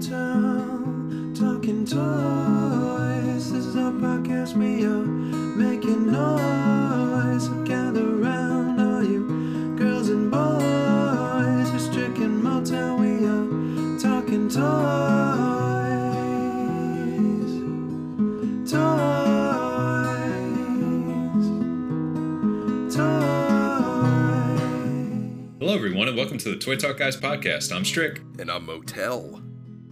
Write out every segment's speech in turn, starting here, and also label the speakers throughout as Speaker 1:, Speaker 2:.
Speaker 1: Motel, talking toys. This is our podcast. We are making noise. So gather round, all you girls and boys. We're Strick and motel. We are talking toys. Toys. Toys.
Speaker 2: Hello, everyone, and welcome to the Toy Talk Guys podcast. I'm Strick.
Speaker 3: And I'm motel.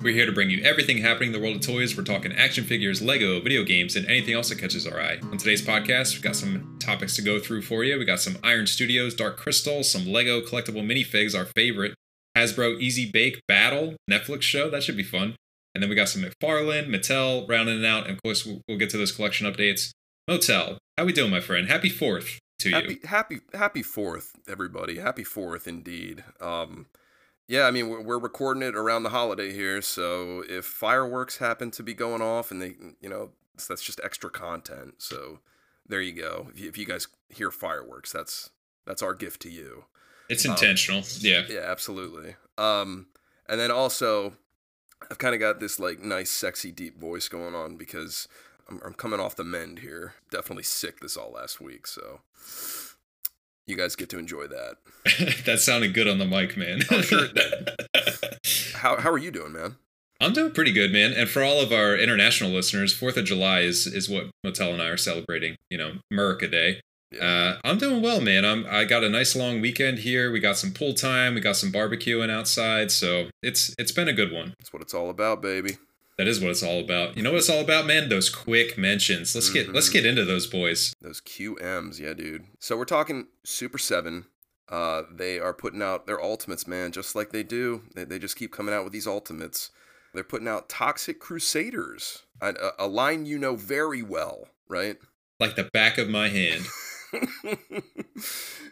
Speaker 2: We're here to bring you everything happening in the world of toys. We're talking action figures, Lego, video games, and anything else that catches our eye. On today's podcast, we've got some topics to go through for you. We got some Iron Studios, Dark Crystal, some Lego collectible minifigs, our favorite, Hasbro Easy Bake Battle Netflix show. That should be fun. And then we got some McFarlane, Mattel, rounding it out. And of course, we'll, we'll get to those collection updates. Motel, how we doing, my friend? Happy 4th to you.
Speaker 3: Happy, happy, happy Fourth, everybody. Happy Fourth, indeed. Um, yeah, I mean we're, we're recording it around the holiday here, so if fireworks happen to be going off, and they, you know, that's just extra content. So there you go. If you, if you guys hear fireworks, that's that's our gift to you.
Speaker 2: It's intentional. yeah.
Speaker 3: Yeah, absolutely. Um, and then also, I've kind of got this like nice, sexy, deep voice going on because I'm, I'm coming off the mend here. Definitely sick this all last week, so you guys get to enjoy that.
Speaker 2: that sounded good on the mic, man.
Speaker 3: Sure. How how are you doing, man?
Speaker 2: I'm doing pretty good, man. And for all of our international listeners, Fourth of July is is what Motel and I are celebrating. You know, America Day. Uh, I'm doing well, man. I'm I got a nice long weekend here. We got some pool time. We got some barbecuing outside. So it's it's been a good one.
Speaker 3: That's what it's all about, baby.
Speaker 2: That is what it's all about. You know what it's all about, man? Those quick mentions. Let's get let's get into those boys.
Speaker 3: Those QMs, yeah, dude. So we're talking Super Seven. Uh, they are putting out their ultimates, man, just like they do. They, they just keep coming out with these ultimates. They're putting out Toxic Crusaders, a, a- a line you know very well, right?
Speaker 2: Like the back of my hand.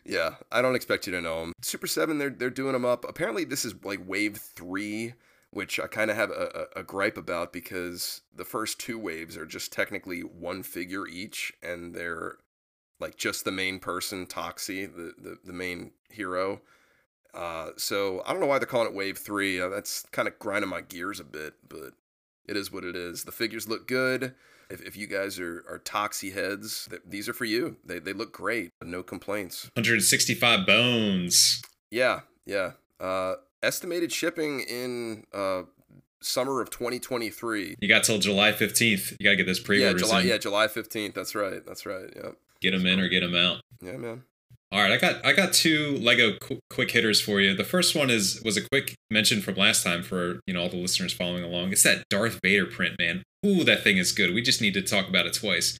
Speaker 3: yeah, I don't expect you to know them. Super Seven, they're they're doing them up. Apparently, this is like wave three, which I kind of have a, a, a gripe about because the first two waves are just technically one figure each, and they're like just the main person, Toxie, the the, the main hero. Uh, so I don't know why they're calling it Wave Three. Uh, that's kind of grinding my gears a bit, but it is what it is. The figures look good. If, if you guys are, are Toxie heads, th- these are for you. They, they look great. No complaints.
Speaker 2: 165 bones.
Speaker 3: Yeah, yeah. Uh, estimated shipping in uh, summer of 2023.
Speaker 2: You got till July 15th. You gotta get this
Speaker 3: Yeah,
Speaker 2: pre-orders
Speaker 3: July.
Speaker 2: in.
Speaker 3: Yeah, July 15th. That's right. That's right. Yeah.
Speaker 2: Get them in or get them out.
Speaker 3: Yeah, man.
Speaker 2: All right, I got I got two Lego qu- quick hitters for you. The first one is was a quick mention from last time for you know all the listeners following along. It's that Darth Vader print, man. Ooh, that thing is good. We just need to talk about it twice.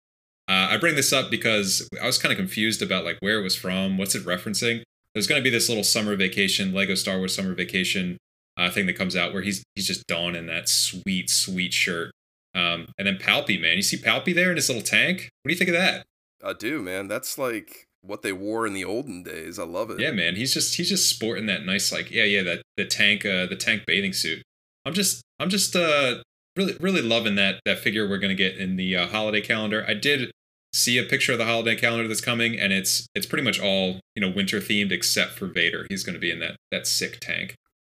Speaker 2: Uh, I bring this up because I was kind of confused about like where it was from, what's it referencing. There's going to be this little summer vacation, Lego Star Wars summer vacation uh, thing that comes out where he's he's just donning that sweet sweet shirt. Um, and then Palpy, man, you see Palpy there in his little tank. What do you think of that?
Speaker 3: I do, man. That's like what they wore in the olden days. I love it.
Speaker 2: Yeah, man, he's just he's just sporting that nice like yeah yeah that the tank uh the tank bathing suit. I'm just I'm just uh really really loving that that figure we're gonna get in the uh, holiday calendar. I did see a picture of the holiday calendar that's coming, and it's it's pretty much all you know winter themed except for Vader. He's gonna be in that that sick tank.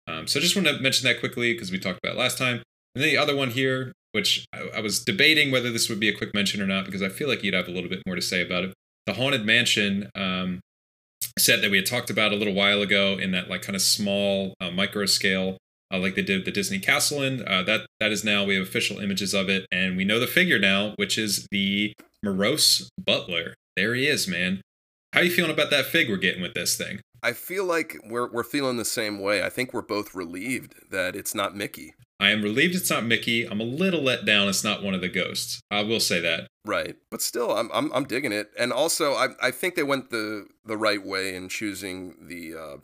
Speaker 2: Um, so I just want to mention that quickly because we talked about it last time. And then the other one here, which I, I was debating whether this would be a quick mention or not because I feel like you'd have a little bit more to say about it. The Haunted Mansion um, set that we had talked about a little while ago in that like kind of small uh, micro scale, uh, like they did the Disney Castle in. Uh, that that is now we have official images of it, and we know the figure now, which is the Morose Butler. There he is, man. How you feeling about that fig we're getting with this thing?
Speaker 3: I feel like we're we're feeling the same way. I think we're both relieved that it's not Mickey.
Speaker 2: I am relieved it's not Mickey. I'm a little let down it's not one of the ghosts. I will say that.
Speaker 3: Right. But still, I'm I'm, I'm digging it. And also, I I think they went the the right way in choosing the uh,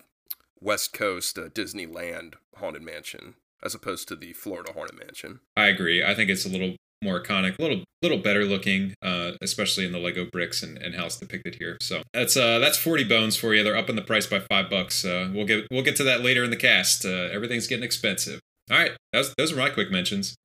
Speaker 3: West Coast uh, Disneyland Haunted Mansion as opposed to the Florida Haunted Mansion.
Speaker 2: I agree. I think it's a little more iconic, a little little better looking, uh, especially in the Lego bricks and, and how it's depicted here. So that's uh that's forty bones for you. They're upping the price by five bucks. Uh, we'll get we'll get to that later in the cast. Uh, everything's getting expensive. All right, those those are my quick mentions.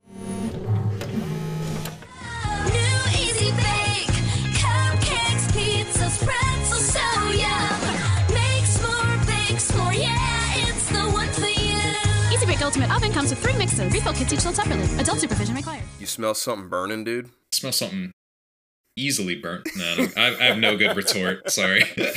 Speaker 4: Ultimate Oven comes with three mixes. Refill kits each sold separately. Adult supervision required.
Speaker 3: You smell something burning, dude?
Speaker 2: smell something easily burnt. No, no, I, I have no good retort. Sorry.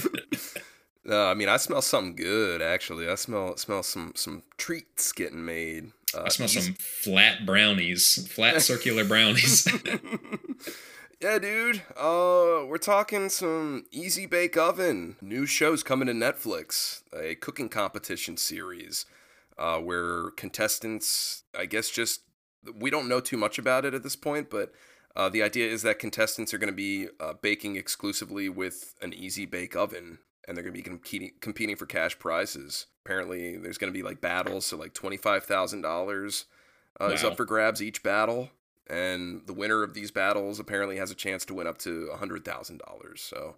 Speaker 3: Uh, I mean, I smell something good actually. I smell smell some some treats getting made. Uh,
Speaker 2: I smell
Speaker 3: easy-
Speaker 2: some flat brownies, flat circular brownies.
Speaker 3: Yeah, dude. Uh, we're talking some Easy Bake Oven. New shows coming to Netflix. A cooking competition series, uh, where contestants, I guess, just we don't know too much about it at this point, but uh, the idea is that contestants are going to be uh, baking exclusively with an Easy Bake Oven, and they're going to be competing competing for cash prizes. Apparently, there's going to be like battles, so like twenty five thousand dollars is
Speaker 2: Wow.
Speaker 3: up for grabs each battle and the winner of these battles apparently has a chance to win up to $100,000. So,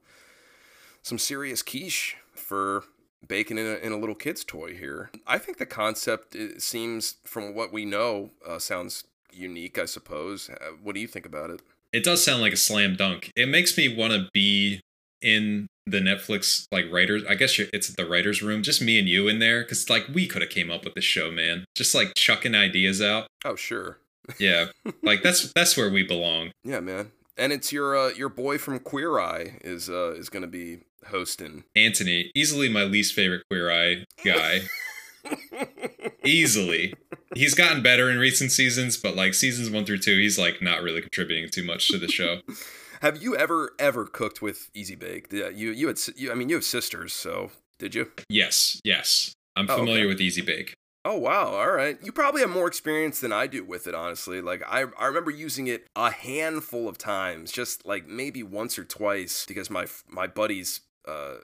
Speaker 3: some serious quiche for baking in a, in a little kid's toy here. I think the concept it seems, from what we know, uh, sounds unique, I suppose. Uh, what do you think about it?
Speaker 2: it does sound like a slam dunk. It makes me want to be in the Netflix like writers. I guess you're, it's the writers' room, just me and you in there, because like we could have came up with the show, man. Just like chucking ideas out.
Speaker 3: Oh, sure.
Speaker 2: Yeah, like that's that's where we belong.
Speaker 3: Yeah, man. And it's your uh, your boy from Queer Eye is uh, is going to be hosting.
Speaker 2: Antoni, easily my least favorite Queer Eye guy. easily. He's gotten better in recent seasons, but like seasons one through two, he's like not really contributing too much to the show.
Speaker 3: Have you ever ever cooked with Easy Bake? Yeah, you you had you, I mean you have sisters, so did you?
Speaker 2: yes, yes. I'm
Speaker 3: Oh,
Speaker 2: familiar
Speaker 3: okay.
Speaker 2: with Easy Bake.
Speaker 3: Oh wow, all right. You probably have more experience than I do with it, honestly. Like I I remember using it a handful of times, just like maybe once or twice because my my buddy's uh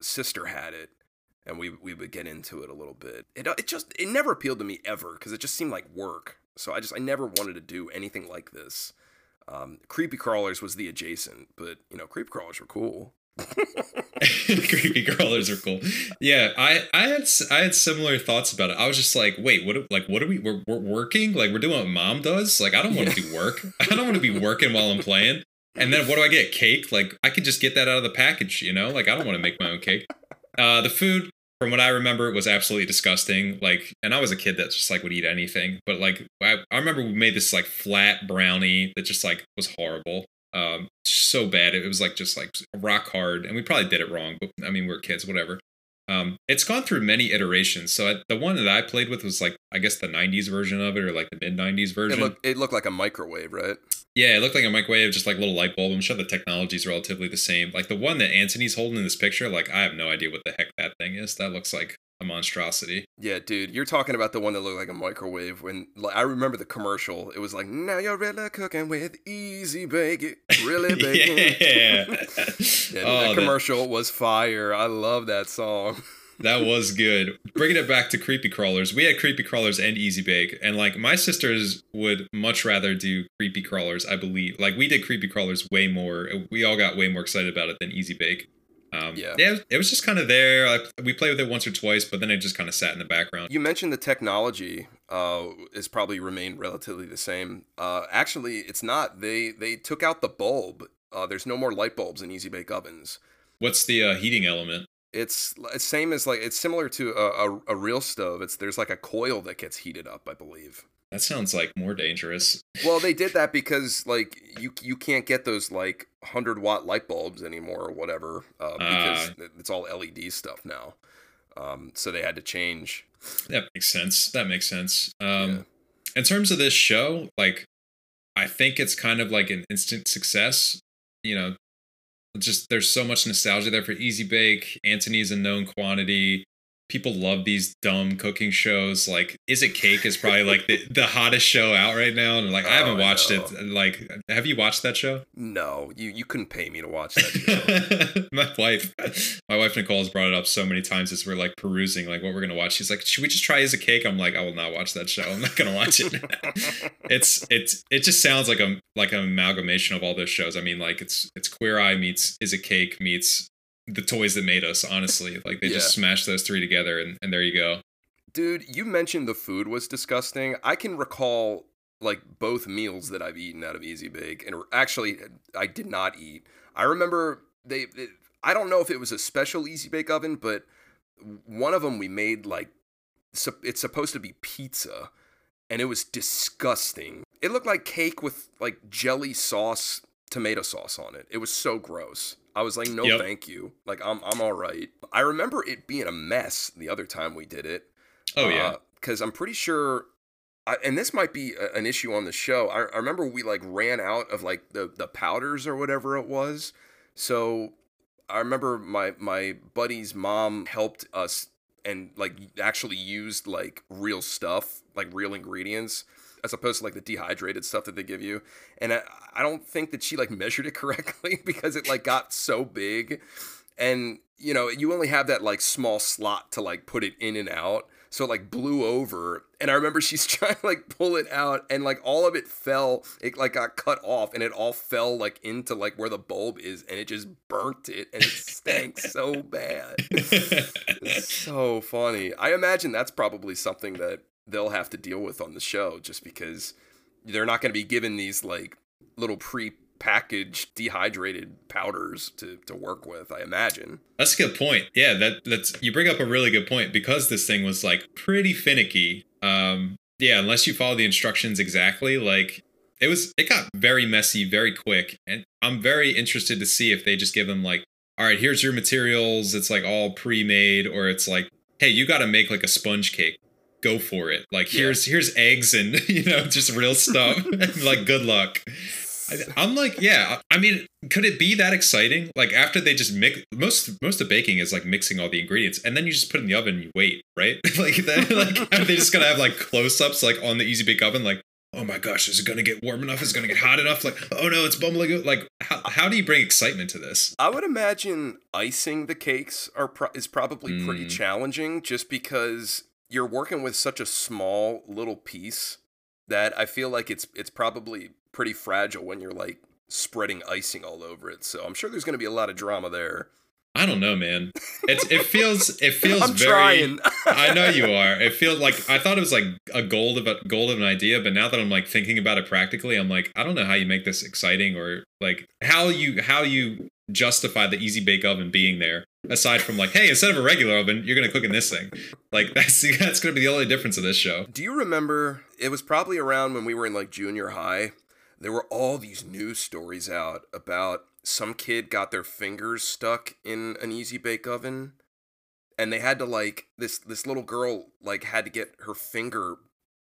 Speaker 3: sister had it and we we would get into it a little bit. It it just it never appealed to me ever cuz it just seemed like work. So I just I never wanted to do anything like this. Um, creepy crawlers was the adjacent, but you know, creepy crawlers were cool.
Speaker 2: creepy crawlers are cool. Yeah, I I had I had similar thoughts about it. I was just like, wait, what? are- Like, what are we? We're, we're working. Like, we're doing what mom does. Like, I don't want to do work. I don't want to be working while I'm playing. And then what do I get? Cake? Like, I could just get that out of the package. You know, like I don't want to make my own cake. Uh, the food, from what I remember, was absolutely disgusting. Like, and I was a kid that just like would eat anything. But like, I, I remember we made this like flat brownie that just like was horrible. Um, so bad. It was like just like rock hard, and we probably did it wrong. But I mean, we are kids, whatever. Um, it's gone through many iterations. So I, the one that I played with was like I guess the '90s version of it, or like the mid '90s
Speaker 3: It
Speaker 2: version.
Speaker 3: it looked like a microwave, right?
Speaker 2: Yeah, it looked like a microwave, just like a little light bulb. I'm sure the technology is relatively the same. Like the one that Antoni's holding in this picture, like I have no idea what the heck that thing is. That looks like a monstrosity.
Speaker 3: Yeah, dude, you're talking about the one that looked like a microwave. When like, I remember the commercial, it was like, "Now you're really cooking with Easy Bake, really baking."
Speaker 2: yeah.
Speaker 3: Yeah, dude,
Speaker 2: oh,
Speaker 3: that
Speaker 2: that,
Speaker 3: commercial was fire. I love that song.
Speaker 2: that was good. Bringing it back to creepy crawlers, we had creepy crawlers and easy bake, and like my sisters would much rather do creepy crawlers. I believe, like we did creepy crawlers way more. We all got way more excited about it than easy bake. Um,
Speaker 3: Yeah.
Speaker 2: yeah, it was just kind of there. I, we played with it once or twice, but then it just kind of sat in the background.
Speaker 3: You mentioned the technology uh, has probably remained relatively the same. Uh, actually, it's not. They they took out the bulb. Uh, there's no more light bulbs in Easy Bake ovens.
Speaker 2: What's the uh, heating element?
Speaker 3: It's it's same as like it's similar to a, a, a real stove. It's there's like a coil that gets heated up, I believe.
Speaker 2: That sounds like more dangerous.
Speaker 3: Well, they did that because like you you can't get those like hundred watt light bulbs anymore or whatever uh, because it's all LED stuff now. Um, so they had to change.
Speaker 2: That makes sense. That makes sense. Um,
Speaker 3: Yeah.
Speaker 2: In terms of this show, like, I think it's kind of like an instant success. You know, just there's so much nostalgia there for Easy Bake. Antoni's a known quantity. People love these dumb cooking shows. Like, Is It Cake is probably like the, the hottest show out right now. And like, I haven't
Speaker 3: Oh,
Speaker 2: watched it. Like, have you watched that show?
Speaker 3: No, you you couldn't pay me to watch that show.
Speaker 2: my wife, my wife Nicole has brought it up so many times as we're like perusing like what we're gonna watch. She's like, "Should we just try as a cake?" I'm like, "I will not watch that show. I'm not gonna watch it." it's it's it just sounds like a like an amalgamation of all those shows. I mean, like it's it's Queer Eye meets Is a Cake meets the toys that made us. Honestly, like they just smashed those three together, and, and there you go.
Speaker 3: Dude, you mentioned the food was disgusting. I can recall like both meals that I've eaten out of Easy Bake, and actually, I did not eat. I remember they. It, I don't know if it was a special Easy Bake oven, but one of them we made like it's supposed to be pizza, and it was disgusting. It looked like cake with like jelly sauce, tomato sauce on it. It was so gross. I was like, no,
Speaker 2: Yep.
Speaker 3: thank you. Like, I'm I'm all right. I remember it being a mess the other time we did it.
Speaker 2: Oh yeah.
Speaker 3: Uh, because I'm pretty sure. I, and this might be a, an issue on the show. I, I remember we like ran out of like the the powders or whatever it was. So I remember my my buddy's mom helped us and like actually used like real stuff, like real ingredients, as opposed to like the dehydrated stuff that they give you. And I, I don't think that she like measured it correctly because it like got so big, and you know you only have that like small slot to like put it in and out. So it like blew over, and I remember she's trying to like pull it out, and like all of it fell. It like got cut off, and it all fell like into like where the bulb is, and it just burnt it, and it stank so bad. It's so funny. I imagine that's probably something that they'll have to deal with on the show just because they're not going to be given these like little pre-packaged dehydrated powders to, to work with, I imagine.
Speaker 2: That's a good point. Yeah, that that's you bring up a really good point because this thing was like pretty finicky. Um yeah, unless you follow the instructions exactly, like it was it got very messy very quick and I'm very interested to see if they just give them like all right, here's your materials, it's like all pre-made or it's like hey, you got to make like a sponge cake. Go for it. Like
Speaker 3: Yeah.
Speaker 2: here's here's eggs and you know just real stuff. like good luck. I'm like, yeah. I mean, could it be that exciting? Like after they just mix most most of baking is like mixing all the ingredients, and then you just put it in the oven and you wait, right? like then like are they just gonna have like close ups like on the easy bake oven, like. Oh my gosh, is it gonna get warm enough? Is it gonna get hot enough? Like, oh no, it's bubbling. Like, how, how do you bring excitement to this?
Speaker 3: I would imagine icing the cakes are pro- is probably pretty
Speaker 2: Mm.
Speaker 3: challenging just because you're working with such a small little piece that I feel like it's it's probably pretty fragile when you're like spreading icing all over it. So I'm sure there's going to be a lot of drama there.
Speaker 2: I don't know, man. It's it feels it feels
Speaker 3: I'm
Speaker 2: very.
Speaker 3: trying.
Speaker 2: I know you are. It feels like I thought it was like a gold of a gold of an idea, but now that I'm like thinking about it practically, I'm like, I don't know how you make this exciting or like how you how you justify the easy bake oven being there. Aside from like, hey, instead of a regular oven, you're gonna cook in this thing. Like that's that's gonna be the only difference of this show.
Speaker 3: Do you remember? It was probably around when we were in like junior high. There were all these news stories out about some kid got their fingers stuck in an easy bake oven, and they had to like this this little girl like had to get her finger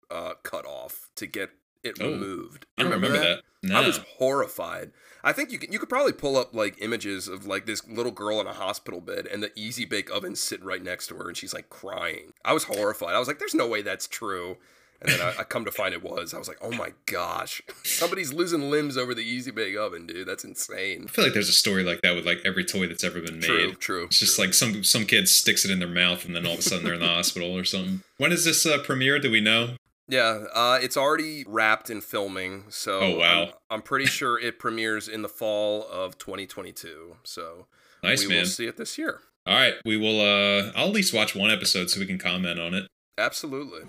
Speaker 3: uh, cut off to get it
Speaker 2: Oh,
Speaker 3: removed.
Speaker 2: I don't remember that. No.
Speaker 3: I was horrified. I think you could, you could probably pull up like images of like this little girl in a hospital bed and the easy bake oven sitting right next to her and she's like crying. I was horrified. I was like, "There's no way that's true." And then I, I come to find it was. I was like, "Oh my gosh, somebody's losing limbs over the easy bake oven, dude. That's insane."
Speaker 2: I feel like there's a story like that with like every toy that's ever been made.
Speaker 3: True, true.
Speaker 2: It's just
Speaker 3: true.
Speaker 2: like some some kid sticks it in their mouth and then all of a sudden they're in the hospital or something. When is this uh, premiere? Do we know?
Speaker 3: Yeah, uh, it's already wrapped in filming, so
Speaker 2: Oh, wow.
Speaker 3: I'm, I'm pretty sure it premieres in the fall of 2022. So
Speaker 2: Nice
Speaker 3: we
Speaker 2: man.
Speaker 3: will see it this year.
Speaker 2: All right, we will. uh I'll at least watch one episode so we can comment on it.
Speaker 3: Absolutely.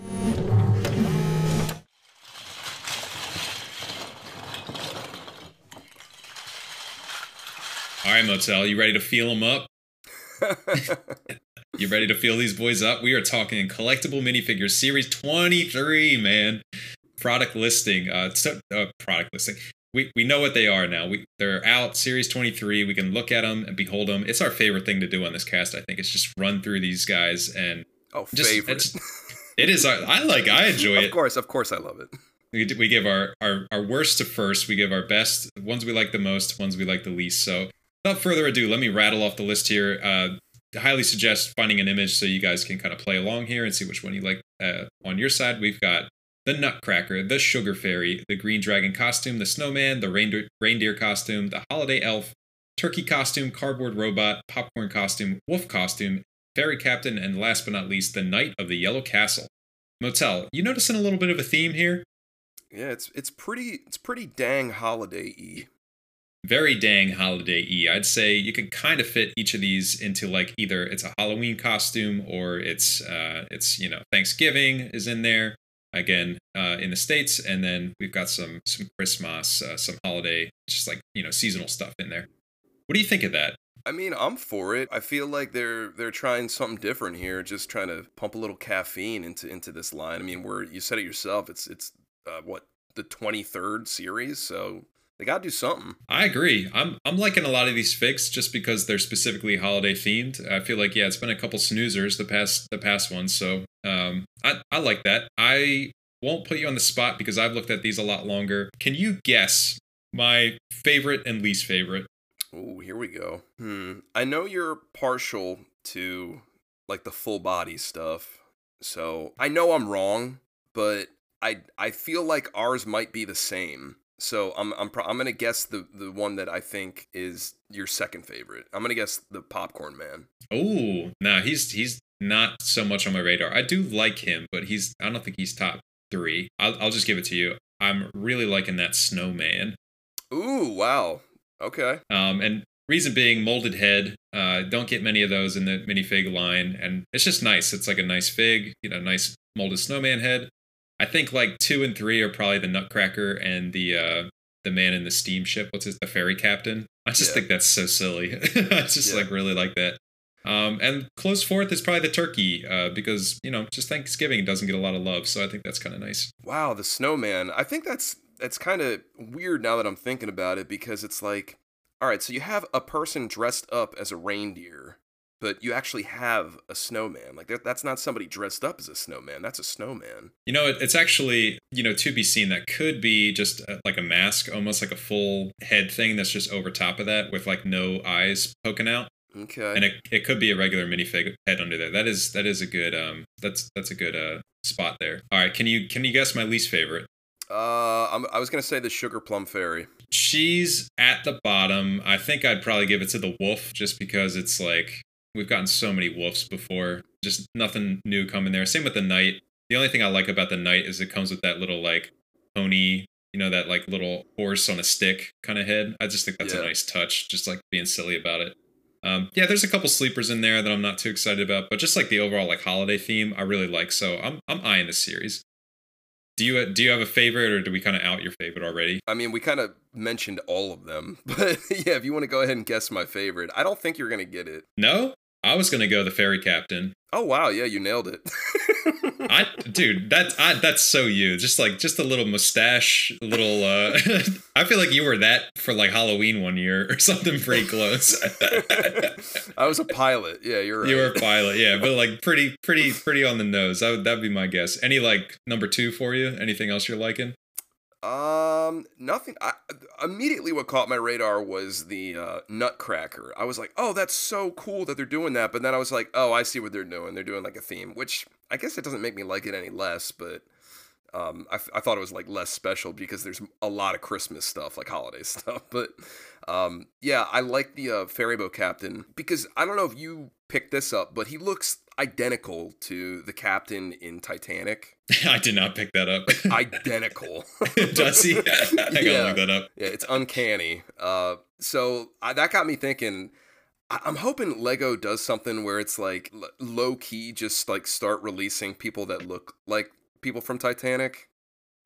Speaker 2: All right, Motel, you ready to feel them up? You ready to feel these boys up? We are talking in collectible minifigures series 23, man. Product listing, uh, so, uh product listing. We, we know what they are now. We they're out series 23. We can look at them and behold them. It's our favorite thing to do on this cast. I think it's just run through these guys and
Speaker 3: Oh,
Speaker 2: Just-
Speaker 3: favorite.
Speaker 2: it is. Our, I like. I enjoy it.
Speaker 3: of course, of course, I love it.
Speaker 2: we, we give our, our our worst to first we give our best ones we like the most ones we like the least so without further ado let me rattle off the list here uh highly suggest finding an image so you guys can kind of play along here and see which one you like uh, on your side. We've got the nutcracker the sugar fairy the green dragon costume the snowman the reindeer, reindeer costume the holiday elf turkey costume cardboard robot popcorn costume wolf costume fairy captain and last but not least the knight of the yellow castle. Motel you noticing a little bit of a theme here?
Speaker 3: Yeah, it's it's pretty it's pretty dang holiday y.
Speaker 2: very dang holiday y. I'd say you could kind of fit each of these into like either it's a Halloween costume or it's uh it's you know Thanksgiving is in there again uh in the states and then we've got some some Christmas uh, some holiday just like you know seasonal stuff in there. What do you think of that?
Speaker 3: I mean, I'm for it. I feel like they're they're trying something different here, just trying to pump a little caffeine into into this line. I mean, where you said it yourself, it's it's uh, what the 23rd series, so they got to do something.
Speaker 2: I agree. I'm I'm liking a lot of these figs just because they're specifically holiday themed. I feel like yeah, it's been a couple snoozers the past the past ones, so um, I I like that. I won't put you on the spot because I've looked at these a lot longer. Can you guess my favorite and least favorite?
Speaker 3: Oh, here we go. Hmm. I know you're partial to like the full body stuff, so I know I'm wrong, but I I feel like ours might be the same. So I'm I'm pro- I'm gonna guess the the one that I think is your second favorite. I'm gonna guess the Popcorn Man.
Speaker 2: Oh, nah, he's he's not so much on my radar. I do like him, but he's I don't think he's top three. I'll I'll just give it to you. I'm really liking that snowman.
Speaker 3: Ooh, wow. Okay.
Speaker 2: Um, and reason being, molded head. Uh, don't get many of those in the minifig line, and it's just nice. It's like a nice fig, you know, nice molded snowman head. I think like two and three are probably the Nutcracker and the uh, the man in the steamship. What's his the ferry captain? I just
Speaker 3: Yeah.
Speaker 2: think that's so silly. I just
Speaker 3: Yeah.
Speaker 2: like really like that. Um, and close fourth is probably the turkey uh, because you know just Thanksgiving doesn't get a lot of love, so I think that's kind of nice.
Speaker 3: Wow, the snowman. I think that's that's kind of weird now that I'm thinking about it because it's like, all right, so you have a person dressed up as a reindeer, but you actually have a snowman. Like that, that's not somebody dressed up as a snowman. That's a snowman.
Speaker 2: You know, it, it's actually you know to be seen. That could be just uh like a mask, almost like a full head thing that's just over top of that with like no eyes poking out,
Speaker 3: Okay.
Speaker 2: and it, it could be a regular minifig head under there. That is that is a good um that's that's a good uh spot there. All right, can you can you guess my least favorite?
Speaker 3: uh, I'm, I was gonna say the sugar plum fairy.
Speaker 2: She's at the bottom. I think I'd probably give it to the wolf just because it's like we've gotten so many wolves before. Just nothing new coming there. Same with the knight. The only thing I like about the knight is it comes with that little like pony, you know, that like little horse on a stick kind of head. I just think that's
Speaker 3: Yeah.
Speaker 2: a nice touch, just like being silly about it. Um, yeah, there's a couple sleepers in there that I'm not too excited about, but just like the overall like holiday theme, I really like. So I'm I'm eyeing this series. Do you do you have a favorite, or do we kind of out your favorite already?
Speaker 3: I mean, we kind of mentioned all of them, but yeah, if you want to go ahead and guess my favorite, I don't think you're gonna get it.
Speaker 2: No, I was gonna go the ferry captain.
Speaker 3: Oh wow, yeah, you nailed it.
Speaker 2: I, dude, that's I, that's so you. Just like just a little mustache, little. uh I feel like you were that for like Halloween one year or something pretty close.
Speaker 3: I was a pilot. Yeah, you're right.
Speaker 2: you were a pilot, yeah, but like pretty, pretty, pretty on the nose. That would that'd be my guess. Any like number two for you? Anything else you're liking?
Speaker 3: Um, nothing. I, immediately, what caught my radar was the uh, Nutcracker. I was like, "Oh, that's so cool that they're doing that." But then I was like, "Oh, I see what they're doing. They're doing like a theme." Which I guess it doesn't make me like it any less, but um, I, I thought it was like less special because there's a lot of Christmas stuff, like holiday stuff. But um, yeah, I like the uh, boat captain because I don't know if you picked this up, but he looks identical to the captain in Titanic.
Speaker 2: I did not pick that up.
Speaker 3: Identical.
Speaker 2: Does he? I gotta
Speaker 3: Yeah.
Speaker 2: look that up.
Speaker 3: Yeah, it's uncanny. Uh, so I, that got me thinking. I, I'm hoping Lego does something where it's like l- low key, just like start releasing people that look like people from Titanic.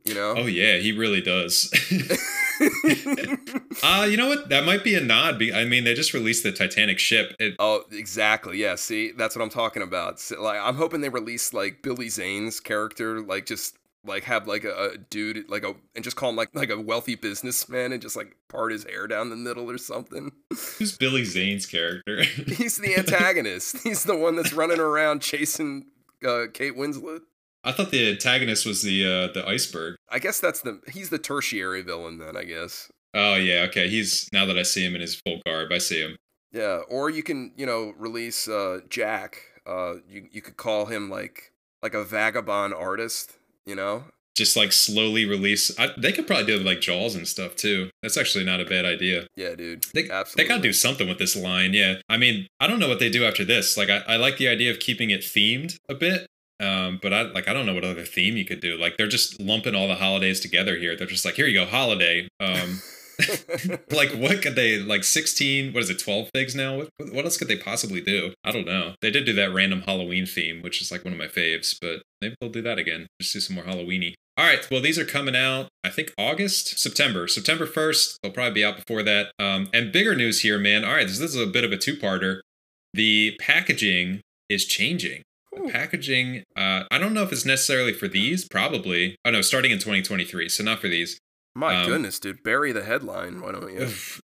Speaker 3: You know?
Speaker 2: Oh yeah, he really does. Uh, you know what? That might be a nod. I mean, they just released the Titanic ship. It,
Speaker 3: Oh, exactly. Yeah. See, that's what I'm talking about. So, like, I'm hoping they release like Billy Zane's character, like just like have like a, a dude, like a, and just call him like like a wealthy businessman, and just like part his hair down the middle or something.
Speaker 2: who's Billy Zane's character?
Speaker 3: He's the antagonist. He's the one that's running around chasing uh, Kate Winslet.
Speaker 2: I thought the antagonist was the uh, the iceberg.
Speaker 3: I guess that's the he's the tertiary villain then. I guess.
Speaker 2: Oh yeah, okay. He's now that I see him in his full garb, I see him.
Speaker 3: Yeah. Or you can you know release uh, Jack. Uh, you you could call him like like a vagabond artist. You know.
Speaker 2: Just like slowly release. I, they could probably do like Jaws and stuff too. That's actually not a bad idea.
Speaker 3: Yeah, dude.
Speaker 2: They,
Speaker 3: Absolutely.
Speaker 2: they gotta do something with this line. Yeah. I mean, I don't know what they do after this. Like, I, I like the idea of keeping it themed a bit. Um, but I like I don't know what other theme you could do. Like they're just lumping all the holidays together here. They're just like, here you go, holiday. Um, like what could they like 16 what is it 12 figs now? What, what else could they possibly do? I don't know. They did do that random halloween theme which is like one of my faves but maybe they'll do that again. Just do some more halloweeny. All right well these are coming out i think august september. September 1st they'll probably be out before that. Um, and bigger news here man. All right this, this is a bit of a two-parter. The packaging is changing the packaging uh, i don't know if it's necessarily for these probably oh no starting in 2023 so not for these
Speaker 3: My
Speaker 2: Um,
Speaker 3: goodness, dude. Bury the headline. Why don't you?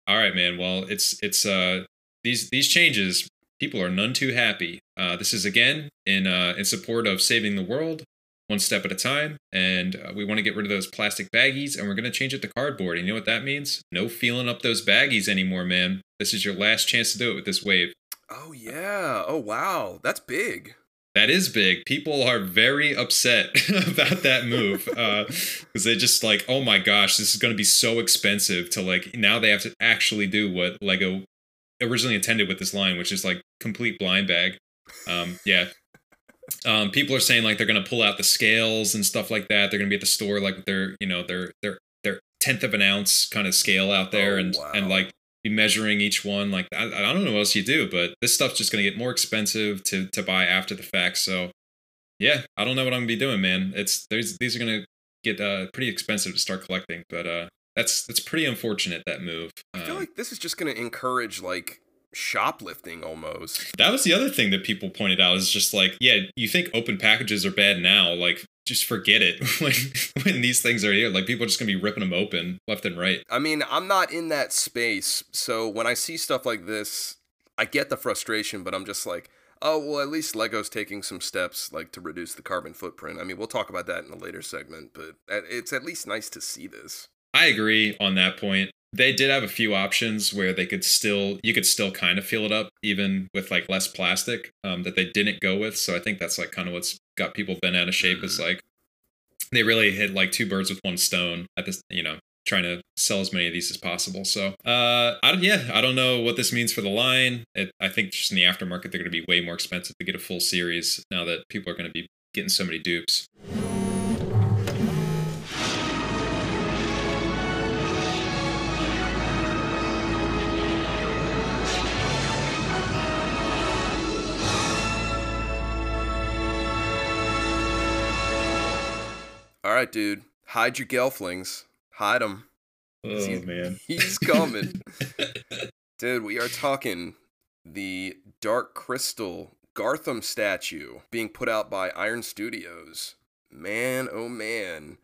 Speaker 2: All right, man. Well, it's it's uh these these changes. People are none too happy. Uh, this is again in uh, in support of saving the world, one step at a time, and uh, we want to get rid of those plastic baggies, and we're gonna change it to cardboard. And you know what that means? No feeling up those baggies anymore, man. This is your last chance to do it with this wave.
Speaker 3: Oh yeah. Oh wow. That's big.
Speaker 2: That is big. People are very upset about that move because they just like, oh my gosh, this is going to be so expensive to like. Now they have to actually do what Lego originally intended with this line, which is like complete blind bag. Um, yeah. Um, people are saying like they're going to pull out the scales and stuff like that. They're going to be at the store like their you know their their their tenth of an ounce kind of scale out there
Speaker 3: Oh,
Speaker 2: and
Speaker 3: wow.
Speaker 2: and like be measuring each one. Like I, I don't know what else you do, but this stuff's just gonna get more expensive to to buy after the fact. So yeah, I don't know what I'm gonna be doing, man. It's there's these are gonna get uh pretty expensive to start collecting, but uh that's that's pretty unfortunate that move.
Speaker 3: I feel
Speaker 2: Um,
Speaker 3: like this is just gonna encourage like shoplifting almost.
Speaker 2: that was the other thing that people pointed out is just like, yeah, you think open packages are bad now, like just forget it when when these things are here. Like people are just gonna be ripping them open left and right.
Speaker 3: I mean, I'm not in that space, so when I see stuff like this, I get the frustration, but I'm just like, oh well, at least Lego's taking some steps like to reduce the carbon footprint. I mean, we'll talk about that in a later segment, but it's at least nice to see this.
Speaker 2: I agree on that point. They did have a few options where they could still you could still kind of feel it up even with like less plastic um, that they didn't go with. So I think that's like kind of what's got people bent out of shape is like they really hit like two birds with one stone at this you know trying to sell as many of these as possible. So uh I don't yeah, I don't know what this means for the line. It, I think just in the aftermarket they're going to be way more expensive to get a full series now that people are going to be getting so many dupes.
Speaker 3: All right, dude, hide your gelflings, hide them.
Speaker 2: Oh
Speaker 3: See-
Speaker 2: man.
Speaker 3: He's coming. Dude, we are talking the Dark Crystal Garthim statue being put out by Iron Studios. Man, oh man.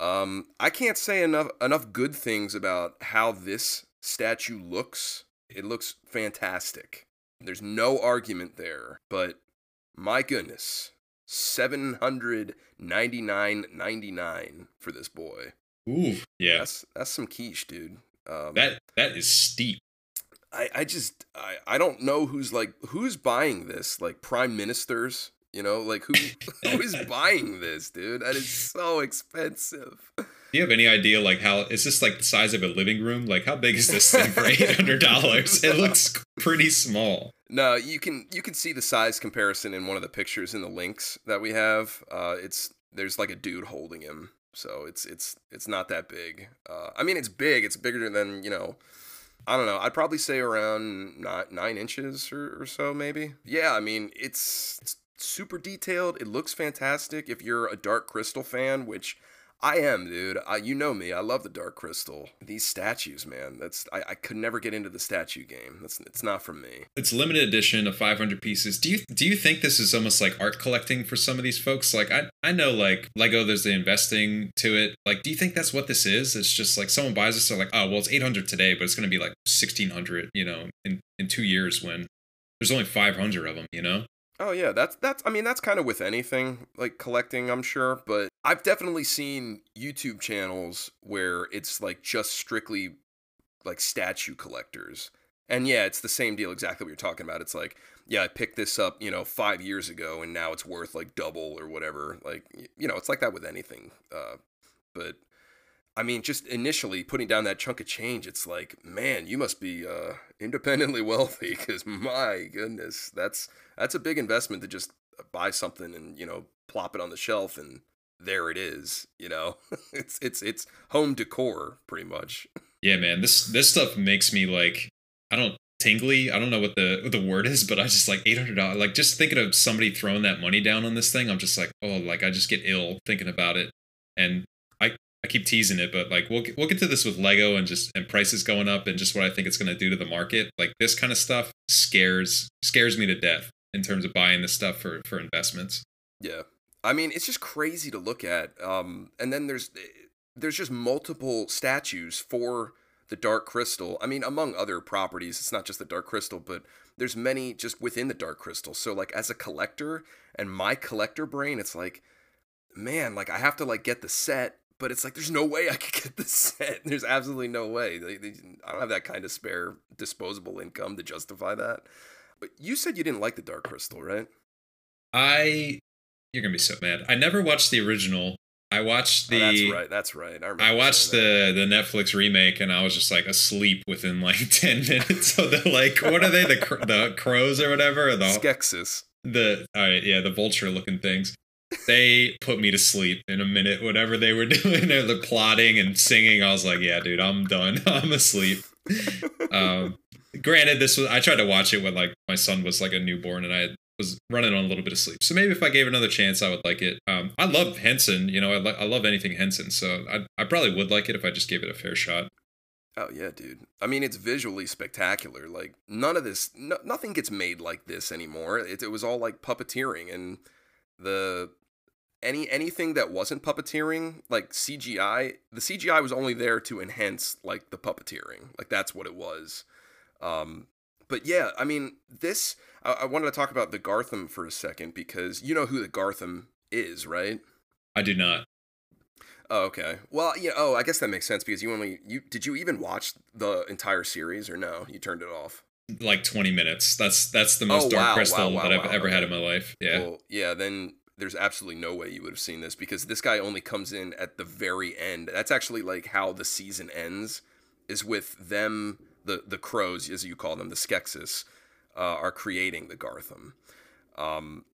Speaker 3: Um, I can't say enough enough good things about how this statue looks. It looks fantastic. There's no argument there, but my goodness. 799.99 for this boy.
Speaker 2: Ooh, yeah.
Speaker 3: That's that's some quiche, dude. Um,
Speaker 2: That that is steep.
Speaker 3: I, I just I, I don't know who's like who's buying this like prime ministers you know like who who is buying this dude that is so expensive
Speaker 2: Do you have any idea like how is this like the size of a living room? Like how big is this thing for eight hundred dollars? It looks pretty small.
Speaker 3: no you can you can see the size comparison in one of the pictures in the links that we have uh it's there's like a dude holding him so it's it's it's not that big uh I mean it's big it's bigger than you know I don't know. I'd probably say around nine, nine inches or, or so, maybe. Yeah, I mean, it's, it's super detailed. It looks fantastic. If you're a Dark Crystal fan, which I am, dude. I, you know me. I love the Dark Crystal. These statues, man. That's I, I could never get into the statue game. That's it's not for me.
Speaker 2: It's limited edition of five hundred pieces. Do you do you think this is almost like art collecting for some of these folks? Like I I know like Lego, there's the investing to it. Like, do you think that's what this is? It's just like someone buys this, they're like, oh well, it's eight hundred today, but it's gonna be like sixteen hundred, you know, in in two years when there's only five hundred of them, you know.
Speaker 3: Oh yeah, that's that's I mean that's kind of with anything like collecting, I'm sure, but I've definitely seen YouTube channels where it's like just strictly like statue collectors. And yeah, it's the same deal exactly what you're talking about. It's like, yeah, I picked this up, you know, 5 years ago and now it's worth like double or whatever. Like, you know, it's like that with anything. Uh but I mean, just initially putting down that chunk of change, it's like, man, you must be uh, independently wealthy because my goodness, that's that's a big investment to just buy something and you know plop it on the shelf and there it is. You know, it's it's it's home decor pretty much.
Speaker 2: Yeah, man. This this stuff makes me like I don't tingly. I don't know what the what the word is, but I just like eight hundred dollars. Like just thinking of somebody throwing that money down on this thing, I'm just like, oh, like I just get ill thinking about it. And I keep teasing it, but like we'll we'll get to this with Lego and just and prices going up and just what I think it's going to do to the market. Like this kind of stuff scares scares me to death in terms of buying this stuff for for investments.
Speaker 3: Yeah. I mean, it's just crazy to look at. Um, and then there's there's just multiple statues for the Dark Crystal. I mean, among other properties, it's not just the Dark Crystal, but there's many just within the Dark Crystal. So like as a collector and my collector brain, it's like, man, like I have to like get the set, but it's like there's no way I could get the set. There's absolutely no way. They, they, I don't have that kind of spare disposable income to justify that. But you said you didn't like the Dark Crystal, right?
Speaker 2: I you're gonna be so mad. I never watched the original. I watched the.
Speaker 3: Oh, that's right. That's right. I, remember
Speaker 2: I watched the the Netflix remake and I was just like asleep within like ten minutes. So they're like, what are they? The the crows or whatever? Or the
Speaker 3: Skeksis.
Speaker 2: the all right, yeah, the vulture looking things. They put me to sleep in a minute. Whatever they were doing, they're the plotting and singing. I was like, yeah, dude, I'm done. I'm asleep. Um, granted, this was I tried to watch it when like my son was like a newborn and I was running on a little bit of sleep. So maybe if I gave another chance, I would like it. Um, I love Henson. You know, I, li- I love anything Henson. So I I probably would like it if I just gave it a fair shot.
Speaker 3: Oh yeah, dude. I mean, it's visually spectacular. Like none of this, no, nothing gets made like this anymore. It, it was all like puppeteering, and the any anything that wasn't puppeteering, like CGI, the CGI was only there to enhance like the puppeteering. Like that's what it was. Um, but yeah, I mean, this. I, I wanted to talk about the Garthim for a second because you know who the Garthim is, right?
Speaker 2: I do not.
Speaker 3: Oh, okay. Well, yeah. Oh, I guess that makes sense because you only you did you even watch the entire series or no? You turned it off.
Speaker 2: Like 20 minutes. That's that's the most
Speaker 3: Oh,
Speaker 2: Dark
Speaker 3: wow,
Speaker 2: Crystal
Speaker 3: wow, wow,
Speaker 2: that I've ever had in my life. Yeah.
Speaker 3: Well, yeah. Then there's absolutely no way you would have seen this because this guy only comes in at the very end. That's actually like how the season ends, is with them the the crows as you call them the Skeksis, uh, are creating the Garthim. Um,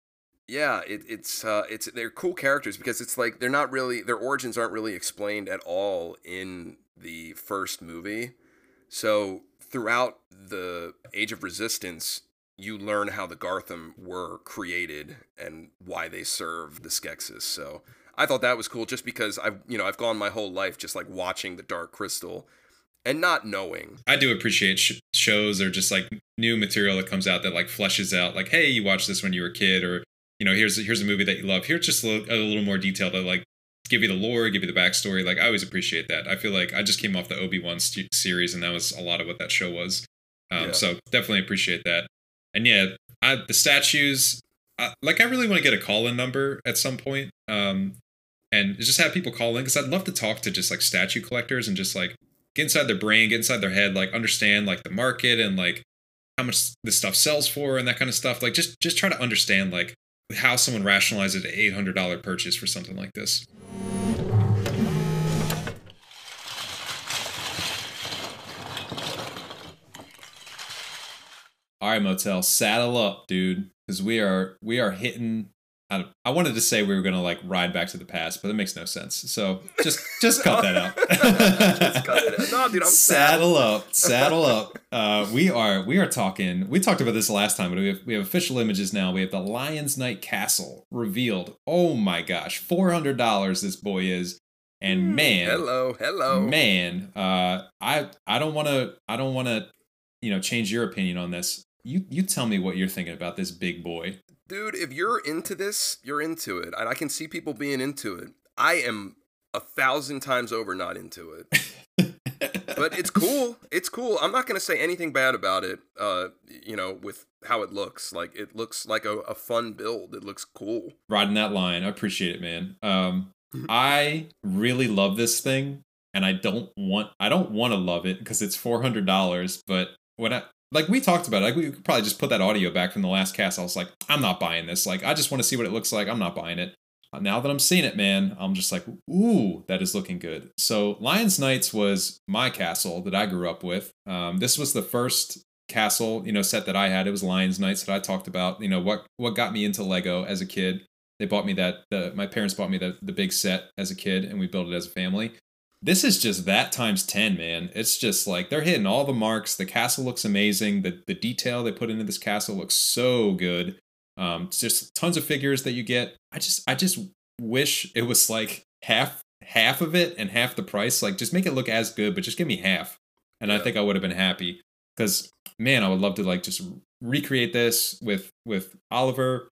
Speaker 3: yeah, it, it's uh, it's they're cool characters because it's like they're not really their origins aren't really explained at all in the first movie. So throughout the Age of Resistance, you learn how the Garthim were created and why they serve the Skeksis. So I thought that was cool just because I've you know I've gone my whole life just like watching the Dark Crystal and not knowing.
Speaker 2: I do appreciate sh- shows or just like new material that comes out that like fleshes out like hey you watched this when you were a kid or you know here's here's a movie that you love here's just a little, a little more detail to like give you the lore give you the backstory like I always appreciate that I feel like I just came off the Obi Wan st- series and that was a lot of what that show was um,
Speaker 3: Yeah.
Speaker 2: so definitely appreciate that and yeah I, the statues I, like I really want to get a call in number at some point um, and just have people call in because I'd love to talk to just like statue collectors and just like get inside their brain, get inside their head, like understand like the market and like how much this stuff sells for and that kind of stuff. Like just just try to understand like how someone rationalizes an eight hundred dollar purchase for something like this. All right, motel, saddle up, dude, because we are we are hitting. I, I wanted to say we were gonna like ride back to the past, but it makes no sense. So just just cut that out.
Speaker 3: Just cut it out. No, dude, I'm
Speaker 2: saddle up, saddle up. Uh, we are we are talking. We talked about this last time, but we have we have official images now. We have the Lion Knights' Castle revealed. Oh my gosh, four hundred dollars this boy is, and man,
Speaker 3: Hello, hello.
Speaker 2: man, uh, I I don't want to I don't want to you know change your opinion on this. You you tell me what you're thinking about this big boy.
Speaker 3: Dude, if you're into this, you're into it. And I can see people being into it. I am a thousand times over not into it. but it's cool. It's cool. I'm not going to say anything bad about it, uh, you know, with how it looks. Like, it looks like a, a fun build. It looks cool.
Speaker 2: riding that line. I appreciate it, man. Um, I really love this thing, and I don't want I don't want to love it because it's four hundred dollars. But when I like we talked about it, like we could probably just put that audio back from the last cast. I was like, I'm not buying this. Like I just want to see what it looks like. I'm not buying it. Uh, Now that I'm seeing it, man, I'm just like, ooh, that is looking good. So Lions Knights was my castle that I grew up with. Um, this was the first castle, you know, set that I had. It was Lions Knights that I talked about. You know what what got me into Lego as a kid. They bought me that. The, my parents bought me the the big set as a kid, and we built it as a family. This is just that times 10 man. It's just like they're hitting all the marks. The castle looks amazing. The, the detail they put into this castle looks so good. Um it's just tons of figures that you get. I just i just wish it was like half half of it and half the price. Like just make it look as good but just give me half and i think i would have been happy. Because man i would love to like just recreate this with with oliver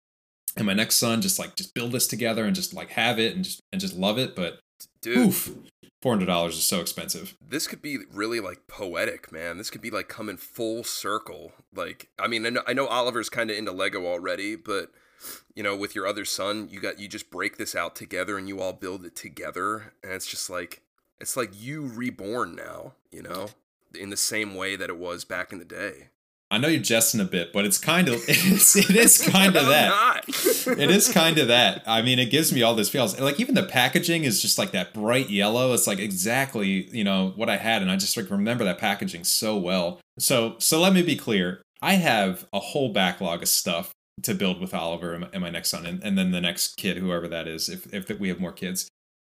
Speaker 2: and my next son just like just build this together and just like have it and just and just love it but
Speaker 3: Dude,
Speaker 2: oof four hundred dollars is so expensive
Speaker 3: this could be really like poetic, man. This could be like coming full circle. Like, I mean, I know, I know Oliver's kind of into Lego already, but you know, with your other son, you got you just break this out together and you all build it together, and it's just like it's like you reborn now, you know, in the same way that it was back in the day.
Speaker 2: I know you're jesting a bit, but it's kind of it's, it is kind of that. It is kind of that. I mean, it gives me all this feels. Like even the packaging is just like that bright yellow. It's like exactly you know what I had, and I just like remember that packaging so well. So so let me be clear. I have a whole backlog of stuff to build with Oliver and my, next son, and, and then the next kid, whoever that is, if if we have more kids.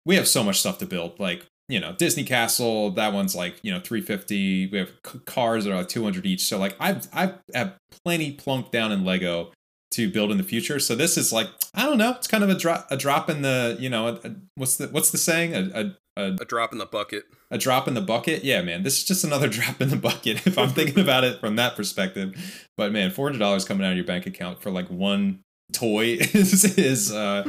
Speaker 2: We have so much stuff to build. Like you know, Disney Castle. That one's like you know three fifty. We have cars that are like two hundred each. So like I've I've have plenty plunked down in Lego to build in the future. So this is like I don't know. It's kind of a drop a drop in the you know a, a- what's the what's the saying a, a a
Speaker 3: drop in the bucket.
Speaker 2: a drop in the bucket. Yeah, man, this is just another drop in the bucket if I'm thinking about it from that perspective. But man, four hundred dollars coming out of your bank account for like one toy is is uh,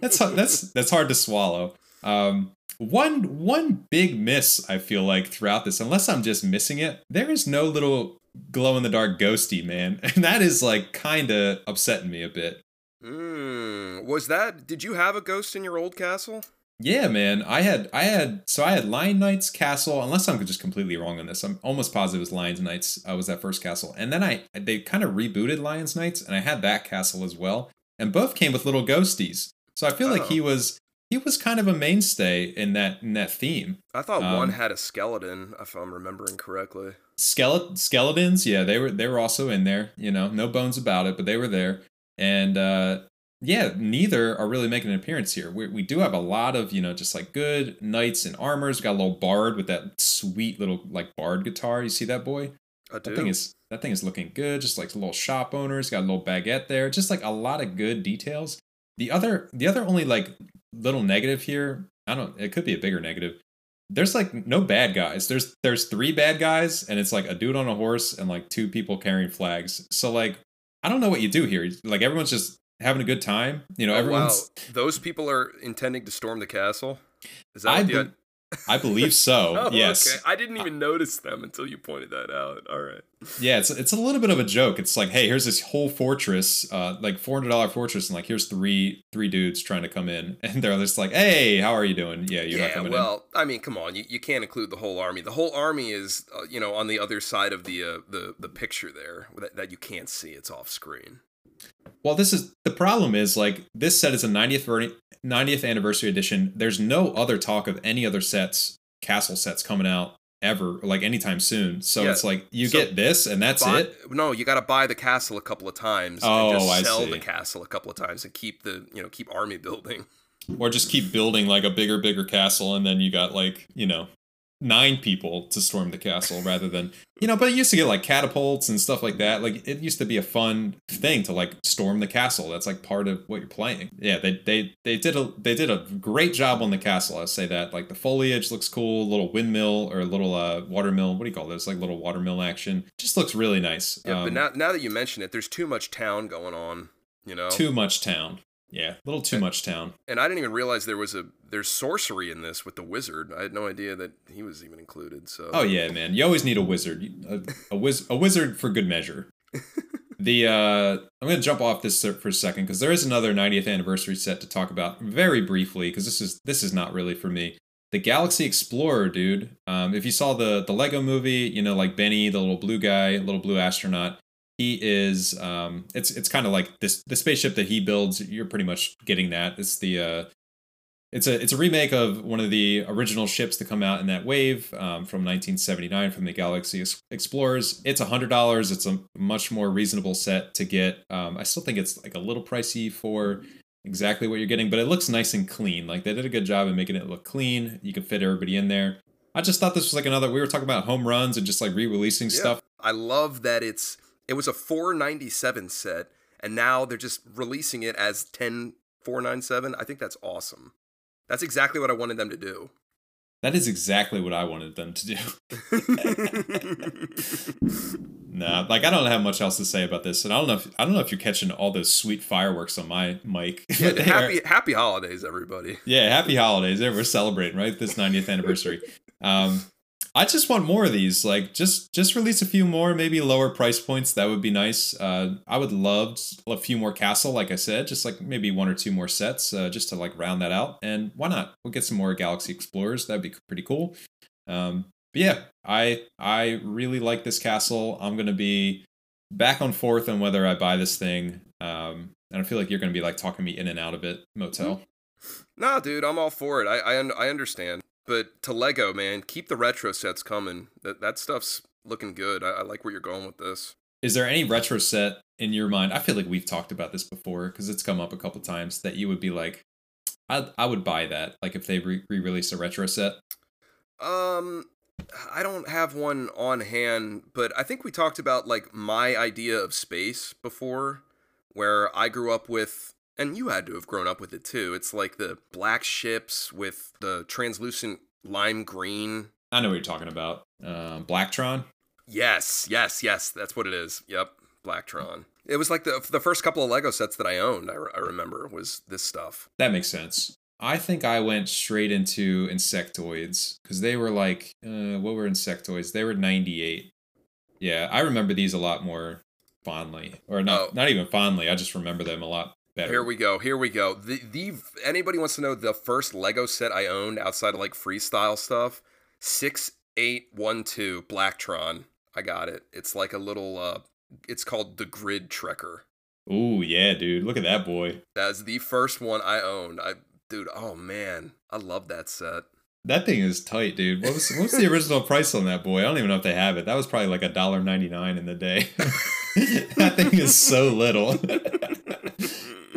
Speaker 2: that's that's that's hard to swallow. Um, one one big miss I feel like throughout this, unless I'm just missing it, there is no little glow in the dark ghosty man, and that is like kind of upsetting me a bit.
Speaker 3: Mm, was that? Did you have a ghost in your old castle?
Speaker 2: Yeah, man. I had I had so I had Lion Knights Castle. Unless I'm just completely wrong on this, I'm almost positive it was Lions Knights. Uh, was that first castle, and then I they kind of rebooted Lions Knights, and I had that castle as well, and both came with little ghosties. So I feel like
Speaker 3: Oh.
Speaker 2: he was he was kind of a mainstay in that in that theme.
Speaker 3: I thought
Speaker 2: Um,
Speaker 3: one had a skeleton, if I'm remembering correctly.
Speaker 2: Skelet skeletons, yeah, they were they were also in there. You know, no bones about it, but they were there, and uh, yeah, neither are really making an appearance here. We, we do have a lot of, you know, just like good knights and armors. We got a little bard with that sweet little like bard guitar. You see that boy?
Speaker 3: I
Speaker 2: That
Speaker 3: do.
Speaker 2: thing is that thing is looking good. Just like a little shop owners, got a little baguette there. Just like a lot of good details. The other the other only like little negative here, I don't it could be a bigger negative. There's like no bad guys. There's there's three bad guys, and it's like a dude on a horse and like two people carrying flags. So like I don't know what you do here. Like everyone's just having a good time. You know,
Speaker 3: Oh,
Speaker 2: everyone's
Speaker 3: wow. Those people are intending to storm the castle. Is that
Speaker 2: I be- I believe so.
Speaker 3: Oh,
Speaker 2: yes.
Speaker 3: okay. I didn't even notice them until you pointed that out. All right.
Speaker 2: Yeah, it's it's a little bit of a joke. It's like, hey, here's this whole fortress, uh, like four hundred dollar fortress, and like here's three three dudes trying to come in, and they're just like, hey, how are you doing? Yeah, you're not
Speaker 3: yeah.
Speaker 2: coming
Speaker 3: Well, I mean, come on. You, you can't include the whole army. The whole army is, uh, you know, on the other side of the uh, the the picture there that, that you can't see. It's off screen.
Speaker 2: Well, this is the problem. Is like this set is a 90th ver- 90th anniversary edition. There's no other talk of any other sets, castle sets coming out ever, like anytime soon. So
Speaker 3: Yeah,
Speaker 2: it's like you
Speaker 3: so
Speaker 2: get this, and that's
Speaker 3: Buy-
Speaker 2: it.
Speaker 3: No, you got to buy the castle a couple of times
Speaker 2: Oh,
Speaker 3: and just
Speaker 2: I
Speaker 3: sell
Speaker 2: see.
Speaker 3: the castle a couple of times and keep the you know keep army building.
Speaker 2: or just keep building like a bigger bigger castle and then you got like you know nine people to storm the castle rather than you know but it used to get like catapults and stuff like that. Like it used to be a fun thing to like storm the castle. That's like part of what you're playing. Yeah they they they did a they did a great job on the castle i'll say that. Like the foliage looks cool a little windmill or a little uh watermill. What do you call this? Like little watermill action. Just looks really nice.
Speaker 3: Yeah, but
Speaker 2: Um,
Speaker 3: now now that you mention it, there's too much town going on. You know,
Speaker 2: too much town yeah a little too much town
Speaker 3: and I didn't even realize there was a there's sorcery in this with the wizard. I had no idea that he was even included. So
Speaker 2: Oh yeah, man. You always need a wizard. A, a wiz a wizard for good measure. the uh I'm going to jump off this for a second cuz there is another 90th anniversary set to talk about very briefly cuz this is this is not really for me. The Galaxy Explorer, dude. Um if you saw the the Lego movie, you know like Benny, the little blue guy, little blue astronaut, he is um it's it's kind of like this the spaceship that he builds, you're pretty much getting that. It's the uh it's a it's a remake of one of the original ships to come out in that wave um, from 1979 from the Galaxy Explorers. It's a hundred dollars. It's a much more reasonable set to get. Um, I still think it's like a little pricey for exactly what you're getting, but it looks nice and clean. Like they did a good job of making it look clean. You can fit everybody in there. I just thought this was like another. We were talking about home runs and just like re-releasing
Speaker 3: Yeah.
Speaker 2: stuff.
Speaker 3: I love that it's it was a 497 set and now they're just releasing it as 10 497. I think that's awesome. That's exactly what I wanted them to do.
Speaker 2: That is exactly what I wanted them to do. nah, like I don't have much else to say about this, and I don't know if I don't know if you're catching all those sweet fireworks on my mic.
Speaker 3: yeah,
Speaker 2: are-
Speaker 3: happy happy holidays everybody.
Speaker 2: yeah, happy holidays! We're celebrating right this 90th anniversary. Um, I just want more of these. Like, just just release a few more, maybe lower price points. That would be nice. Uh, I would love a few more castle, like I said, just like maybe one or two more sets, uh, just to like round that out. And why not? We'll get some more Galaxy Explorers. That'd be pretty cool. Um, but yeah, I I really like this castle. I'm gonna be back and forth on whether I buy this thing. Um, and I feel like you're gonna be like talking me in and out of it, Motel.
Speaker 3: Nah, dude, I'm all for it. I I, un- I understand. But to Lego, man, keep the retro sets coming. That that stuff's looking good. I, I like where you're going with this.
Speaker 2: Is there any retro set in your mind? I feel like we've talked about this before because it's come up a couple times that you would be like, I I would buy that. Like if they re release a retro set.
Speaker 3: Um, I don't have one on hand, but I think we talked about like my idea of space before, where I grew up with, and you had to have grown up with it too. It's like the black ships with the translucent lime green.
Speaker 2: I know what you're talking about. Um, Blacktron.
Speaker 3: Yes, yes, yes. That's what it is. Yep, Blacktron. It was like the the first couple of Lego sets that I owned. I, re- I remember was this stuff.
Speaker 2: That makes sense. I think I went straight into insectoids because they were like, uh, what were insectoids? They were 98. Yeah, I remember these a lot more fondly, or not
Speaker 3: Oh.
Speaker 2: not even fondly. I just remember them a lot better.
Speaker 3: Here we go. Here we go. The the anybody wants to know the first Lego set I owned outside of like freestyle stuff? Six eight one two Blacktron. I got it. It's like a little. uh It's called the Grid Trekker.
Speaker 2: Ooh, yeah, dude. Look at that boy.
Speaker 3: That's the first one I owned. I dude. Oh man, I love that set.
Speaker 2: That thing is tight, dude. What was what's the original price on that boy? I don't even know if they have it. That was probably like a dollar ninety nine in the day. that thing is so little.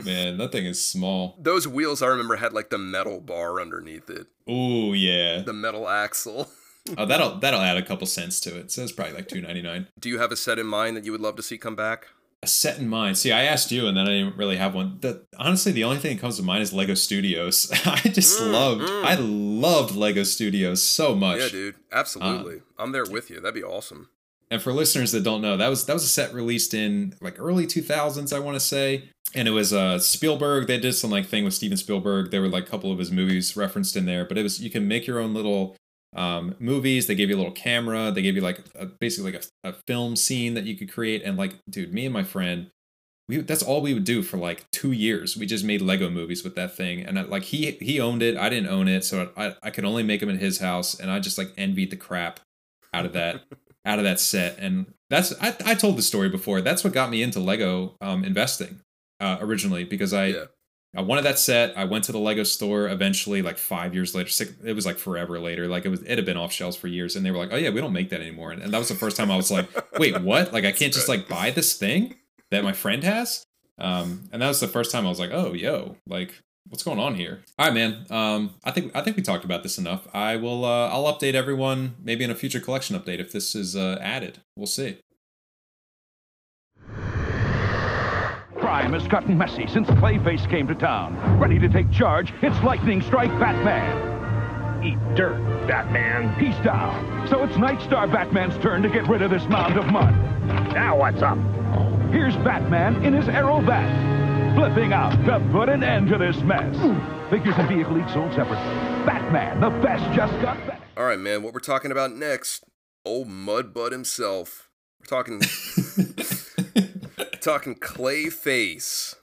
Speaker 2: Man, that thing is small.
Speaker 3: Those wheels I remember had like the metal bar underneath it,
Speaker 2: Oh yeah.
Speaker 3: the metal axle.
Speaker 2: Oh, that'll that'll add a couple cents to it. So it's probably like two ninety nine.
Speaker 3: Do you have a set in mind that you would love to see come back?
Speaker 2: A set in mind. See, I asked you, and then I didn't really have one. The, honestly, the only thing that comes to mind is Lego Studios. I just
Speaker 3: Mm,
Speaker 2: loved,
Speaker 3: mm.
Speaker 2: I loved Lego Studios so much.
Speaker 3: Yeah, dude. Absolutely. I'm there with you. That'd be awesome.
Speaker 2: And for listeners that don't know, that was that was a set released in like early 2000s, I want to say. And it was uh Spielberg. They did some like thing with Steven Spielberg. There were like a couple of his movies referenced in there, but it was you can make your own little um, movies. They gave you a little camera. They gave you like a, basically like a, a film scene that you could create. And like, dude, me and my friend, we that's all we would do for like two years. We just made Lego movies with that thing. And I, like he he owned it, I didn't own it, so I I could only make them in his house. And I just like envied the crap out of that out of that set. And that's I I told the story before. That's what got me into Lego um, investing uh, originally because I.
Speaker 3: Yeah.
Speaker 2: I wanted that set. I went to the Lego store eventually, like five years later. Six, it was like forever later. Like it was, it had been off shelves for years, and they were like, "Oh yeah, we don't make that anymore." And, and that was the first time I was like, "Wait, what? Like I can't just like buy this thing that my friend has?" Um, and that was the first time I was like, "Oh, yo, like what's going on here?" All right, man. Um, I think I think we talked about this enough. I will. Uh, I'll update everyone maybe in a future collection update if this is uh, added. We'll see.
Speaker 5: Crime has gotten messy since Clayface came to town. Ready to take charge, it's Lightning Strike Batman.
Speaker 6: Eat dirt, Batman.
Speaker 5: He's down. So it's Nightstar Batman's turn to get rid of this mound of mud.
Speaker 6: Now what's up?
Speaker 5: Here's Batman in his Aero Bat, flipping out to put an end to this mess. Figures and vehicle each sold separately. Batman, the best just got better.
Speaker 3: All right, man. What we're talking about next, old Mudbud himself. We're talking talking Clayface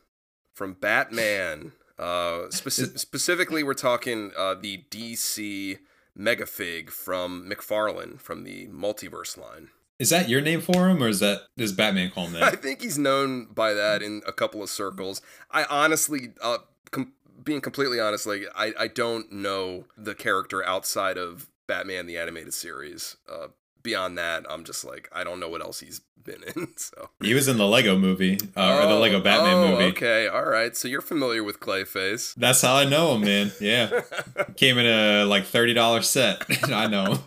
Speaker 3: from Batman. Uh, speci- specifically, we're talking uh, the DC Megafig from McFarlane from the Multiverse line.
Speaker 2: Is that your name for him, or is that does Batman call him that?
Speaker 3: I think he's known by that in a couple of circles. I honestly, uh, com- being completely honest, like I, I don't know the character outside of Batman the animated series. Uh, beyond that, I'm just like I don't know what else he's been in. So
Speaker 2: He was in the Lego movie uh, or the
Speaker 3: Oh,
Speaker 2: Lego Batman
Speaker 3: oh,
Speaker 2: movie.
Speaker 3: Okay, all right. So you're familiar with Clayface.
Speaker 2: That's how I know him, man. Yeah, came in a like thirty dollar set. I know.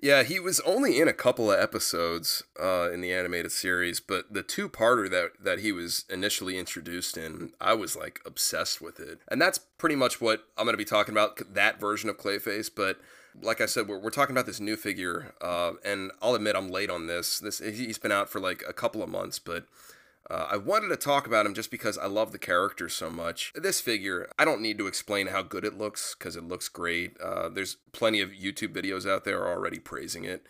Speaker 3: Yeah, he was only in a couple of episodes uh, in the animated series, but the two-parter that that he was initially introduced in, I was like obsessed with it, and that's pretty much what I'm going to be talking about. That version of Clayface, but like I said, we're, we're talking about this new figure, uh, and I'll admit I'm late on this. This he's been out for like a couple of months, but uh, I wanted to talk about him just because I love the character so much. This figure, I don't need to explain how good it looks because it looks great. Uh, there's plenty of YouTube videos out there already praising it.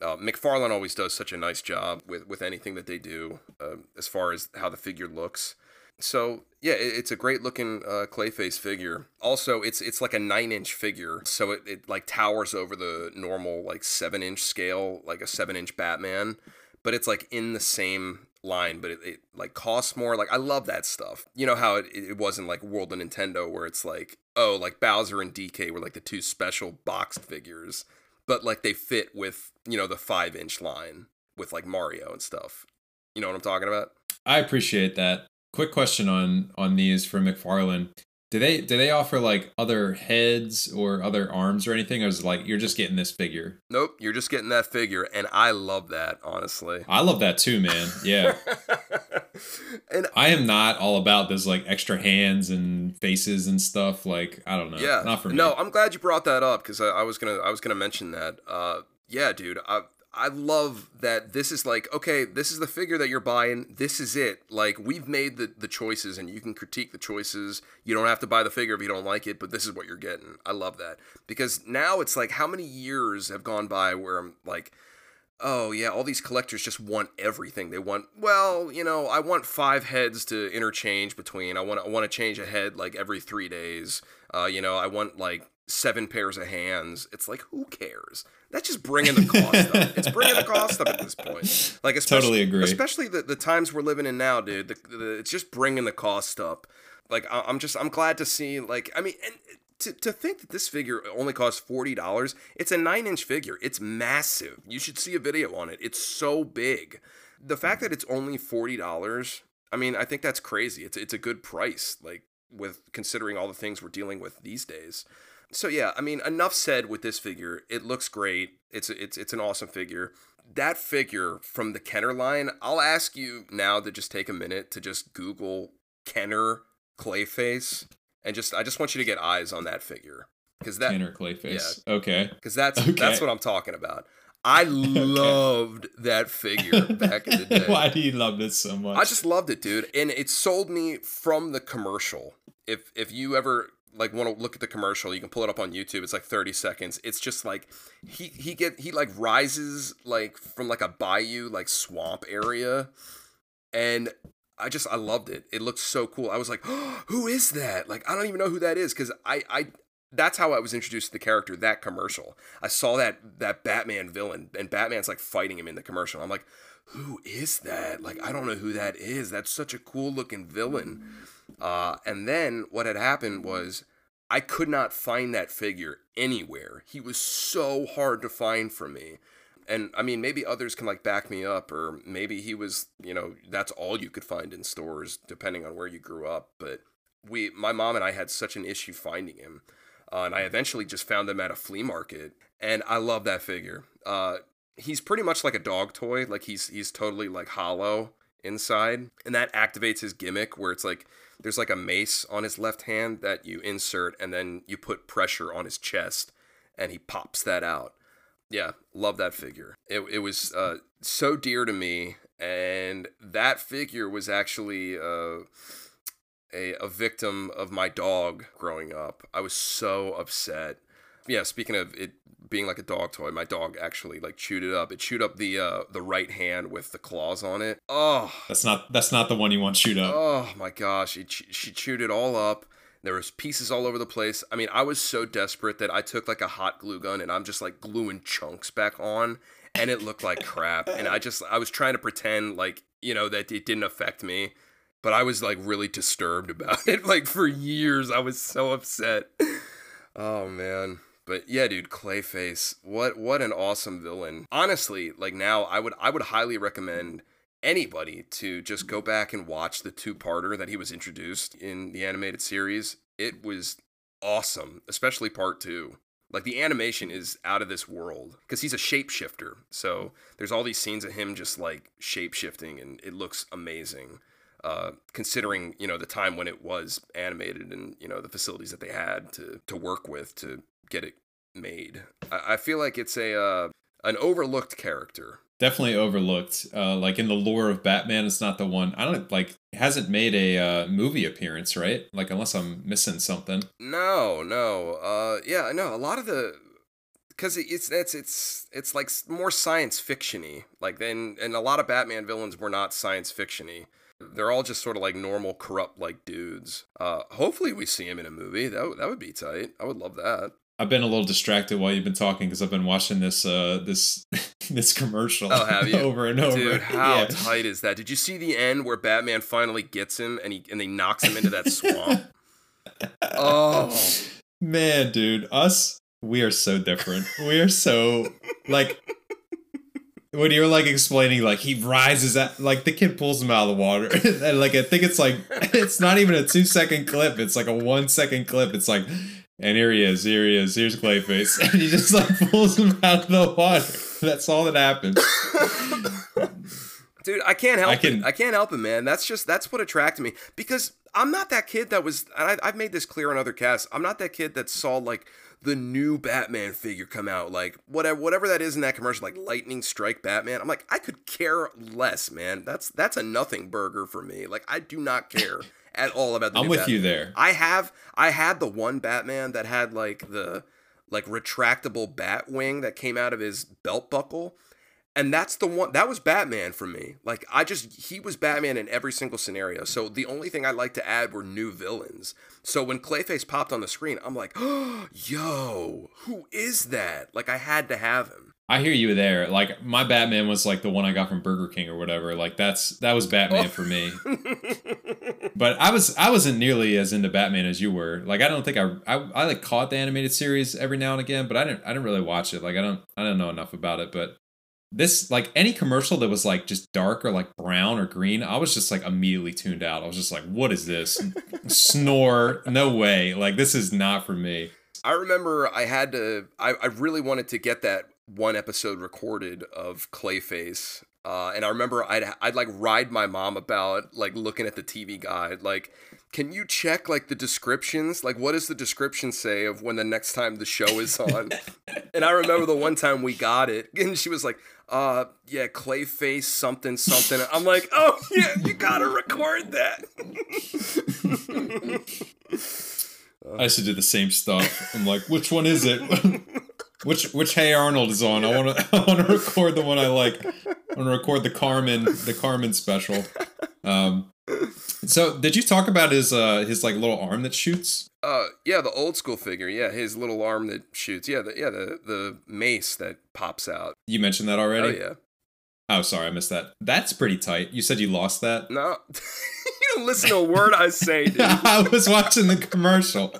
Speaker 3: Uh, McFarlane always does such a nice job with, with anything that they do uh, as far as how the figure looks. So yeah, it's a great looking uh, Clayface figure. Also, it's it's like a nine inch figure, so it, it like towers over the normal like seven inch scale, like a seven inch Batman. But it's like in the same line, but it, it like costs more. Like I love that stuff. You know how it, it wasn't like World of Nintendo where it's like oh like Bowser and DK were like the two special boxed figures, but like they fit with you know the five inch line with like Mario and stuff. You know what I'm talking about?
Speaker 2: I appreciate that. Quick question on on these for McFarlane. Do they do they offer like other heads or other arms or anything? Or is it like you're just getting this figure?
Speaker 3: Nope, you're just getting that figure, and I love that honestly.
Speaker 2: I love that too, man. Yeah.
Speaker 3: and
Speaker 2: I am not all about this like extra hands and faces and stuff. Like I don't know.
Speaker 3: yeah,
Speaker 2: Not for me.
Speaker 3: no, I'm glad you brought that up because I, I was gonna I was gonna mention that. Uh, yeah, dude, I I love that this is like okay, this is the figure that you're buying. This is it. Like we've made the the choices, and you can critique the choices. You don't have to buy the figure if you don't like it, but this is what you're getting. I love that because now it's like how many years have gone by where I'm like oh yeah, all these collectors just want everything. They want well, you know, I want five heads to interchange between. I want I want to change a head like every three days. Uh, you know, I want like seven pairs of hands. It's like who cares? That's just bringing the cost up. It's bringing the cost up at this point. Like especially,
Speaker 2: Totally agree.
Speaker 3: Especially the, the times we're living in now, dude. The, the, it's just bringing the cost up. Like I, I'm just I'm glad to see. Like I mean, and to, to think that this figure only costs forty dollars. It's a nine inch figure. It's massive. You should see a video on it. It's so big. The fact that it's only forty dollars. I mean, I think that's crazy. It's it's a good price. Like with considering all the things we're dealing with these days. So yeah, I mean, enough said with this figure. It looks great. It's it's it's an awesome figure. That figure from the Kenner line, I'll ask you now to just take a minute to just Google Kenner Clayface and just I just want you to get eyes on that figure because that
Speaker 2: Kenner Clayface. Okay.
Speaker 3: because that's
Speaker 2: Okay.
Speaker 3: that's what I'm talking about. I loved that figure back in the day.
Speaker 2: Why do you love this so much?
Speaker 3: I just loved it, dude, and it sold me from the commercial. If if you ever like want to look at the commercial, you can pull it up on YouTube. It's like 30 seconds. It's just like he he get he like rises like from like a bayou like swamp area, and I just I loved it. It looked so cool. I was like, oh, who is that? Like I don't even know who that is because I I that's how I was introduced to the character. That commercial. I saw that that Batman villain, and Batman's like fighting him in the commercial. I'm like, who is that? Like I don't know who that is. That's such a cool looking villain. Uh, and then what had happened was I could not find that figure anywhere. He was so hard to find for me. And I mean, maybe others can like back me up, or maybe he was, you know, that's all you could find in stores, depending on where you grew up. But we, my mom and I had such an issue finding him. Uh, and I eventually just found him at a flea market. And I love that figure. Uh, he's pretty much like a dog toy. Like he's he's totally like hollow inside, and that activates his gimmick where it's like there's like a mace on his left hand that you insert, and then you put pressure on his chest, and he pops that out. Yeah, love that figure. It it was uh, so dear to me, and that figure was actually. Uh, a, a victim of my dog growing up. I was so upset. Yeah, speaking of it being like a dog toy, my dog actually like chewed it up. It chewed up the uh the right hand with the claws on it. Oh,
Speaker 2: that's not that's not the one you want to shoot up.
Speaker 3: oh my gosh, it, she chewed it all up. There was pieces all over the place. I mean, I was so desperate that I took like a hot glue gun and I'm just like gluing chunks back on and it looked like crap. And I just I was trying to pretend like, you know, that it didn't affect me but I was like really disturbed about it. Like for years, I was so upset. Oh man, But yeah, dude, Clayface, what what an awesome villain. Honestly, like now I would I would highly recommend anybody to just go back and watch the two-parter that he was introduced in the animated series. It was awesome, especially part 2. Like the animation is out of this world because he's a shapeshifter. So there's all these scenes of him just like shapeshifting and it looks amazing. Uh, considering you know the time when it was animated and you know the facilities that they had to to work with to get it made. I, I feel like it's a uh, an overlooked character.
Speaker 2: Definitely overlooked. Uh, like in the lore of Batman, it's not the one. I don't like. Hasn't made a uh, movie appearance, right? Like unless I'm missing something.
Speaker 3: No, no. Uh, yeah, no. A lot of the because it's it's it's it's like more science fictiony. Like then, and a lot of Batman villains were not science fictiony. They're all just sort of like normal, corrupt like dudes. Uh, hopefully, we see him in a movie. That would- that would be tight. I would love that.
Speaker 2: I've been a little distracted while you've been talking because I've been watching this uh this this commercial
Speaker 3: Oh, have you?
Speaker 2: over and over.
Speaker 3: Dude, how
Speaker 2: Yeah.
Speaker 3: tight is that? Did you see the end where Batman finally gets him and he and they knocks him into that swamp? oh,
Speaker 2: Man, dude, us we are so different. We are so like when you're like explaining like he rises at like the kid pulls him out of the water and like I think it's like it's not even a two second clip. It's like a one second clip. It's like and here he is, here he is, here's Clayface. And he just like pulls him out of the water. That's all that happens.
Speaker 3: dude, I can't help
Speaker 2: I can-
Speaker 3: it. I can't help it, man. That's just that's what attracted me because I'm not that kid that was. And I, I've made this clear on other casts. I'm not that kid that saw like the new Batman figure come out, like whatever whatever that is in that commercial, like lightning strike Batman. I'm like, I could care less, man. That's that's a nothing burger for me. Like I do not care at all about the
Speaker 2: I'm with
Speaker 3: Batman.
Speaker 2: you there.
Speaker 3: I have I had the one Batman that had like the like retractable bat wing that came out of his belt buckle. And that's the one that was Batman for me. Like I just he was Batman in every single scenario. So the only thing I'd like to add were new villains. So when Clayface popped on the screen, I'm like, oh, yo, who is that? Like I had to have him.
Speaker 2: I hear you there. Like my Batman was like the one I got from Burger King or whatever. Like that's that was Batman for me. But I was I wasn't nearly as into Batman as you were. Like I don't think I, I I like caught the animated series every now and again, but I didn't I didn't really watch it. Like I don't I don't know enough about it. But this like any commercial that was like just dark or like brown or green, I was just like immediately tuned out. I was just like, what is this? Snore? No way. Like this is not for me.
Speaker 3: I remember I had to I, I really wanted to get that one episode recorded of Clayface. Uh, and I remember I'd I'd like ride my mom about like looking at the TV guide like can you check like the descriptions like what does the description say of when the next time the show is on and I remember the one time we got it and she was like uh yeah Clayface something something I'm like oh yeah you gotta record that
Speaker 2: I used to do the same stuff. I'm like, which one is it? which which Hey Arnold is on? I want to I want to record the one I like. I want to record the Carmen the Carmen special. Um, so did you talk about his uh his like little arm that shoots?
Speaker 3: Uh, yeah, the old school figure. Yeah, his little arm that shoots. Yeah, the, yeah, the the mace that pops out.
Speaker 2: You mentioned that already.
Speaker 3: Oh yeah.
Speaker 2: Oh, sorry, I missed that. That's pretty tight. You said you lost that.
Speaker 3: No, you don't listen to a word I say, dude.
Speaker 2: I was watching the commercial.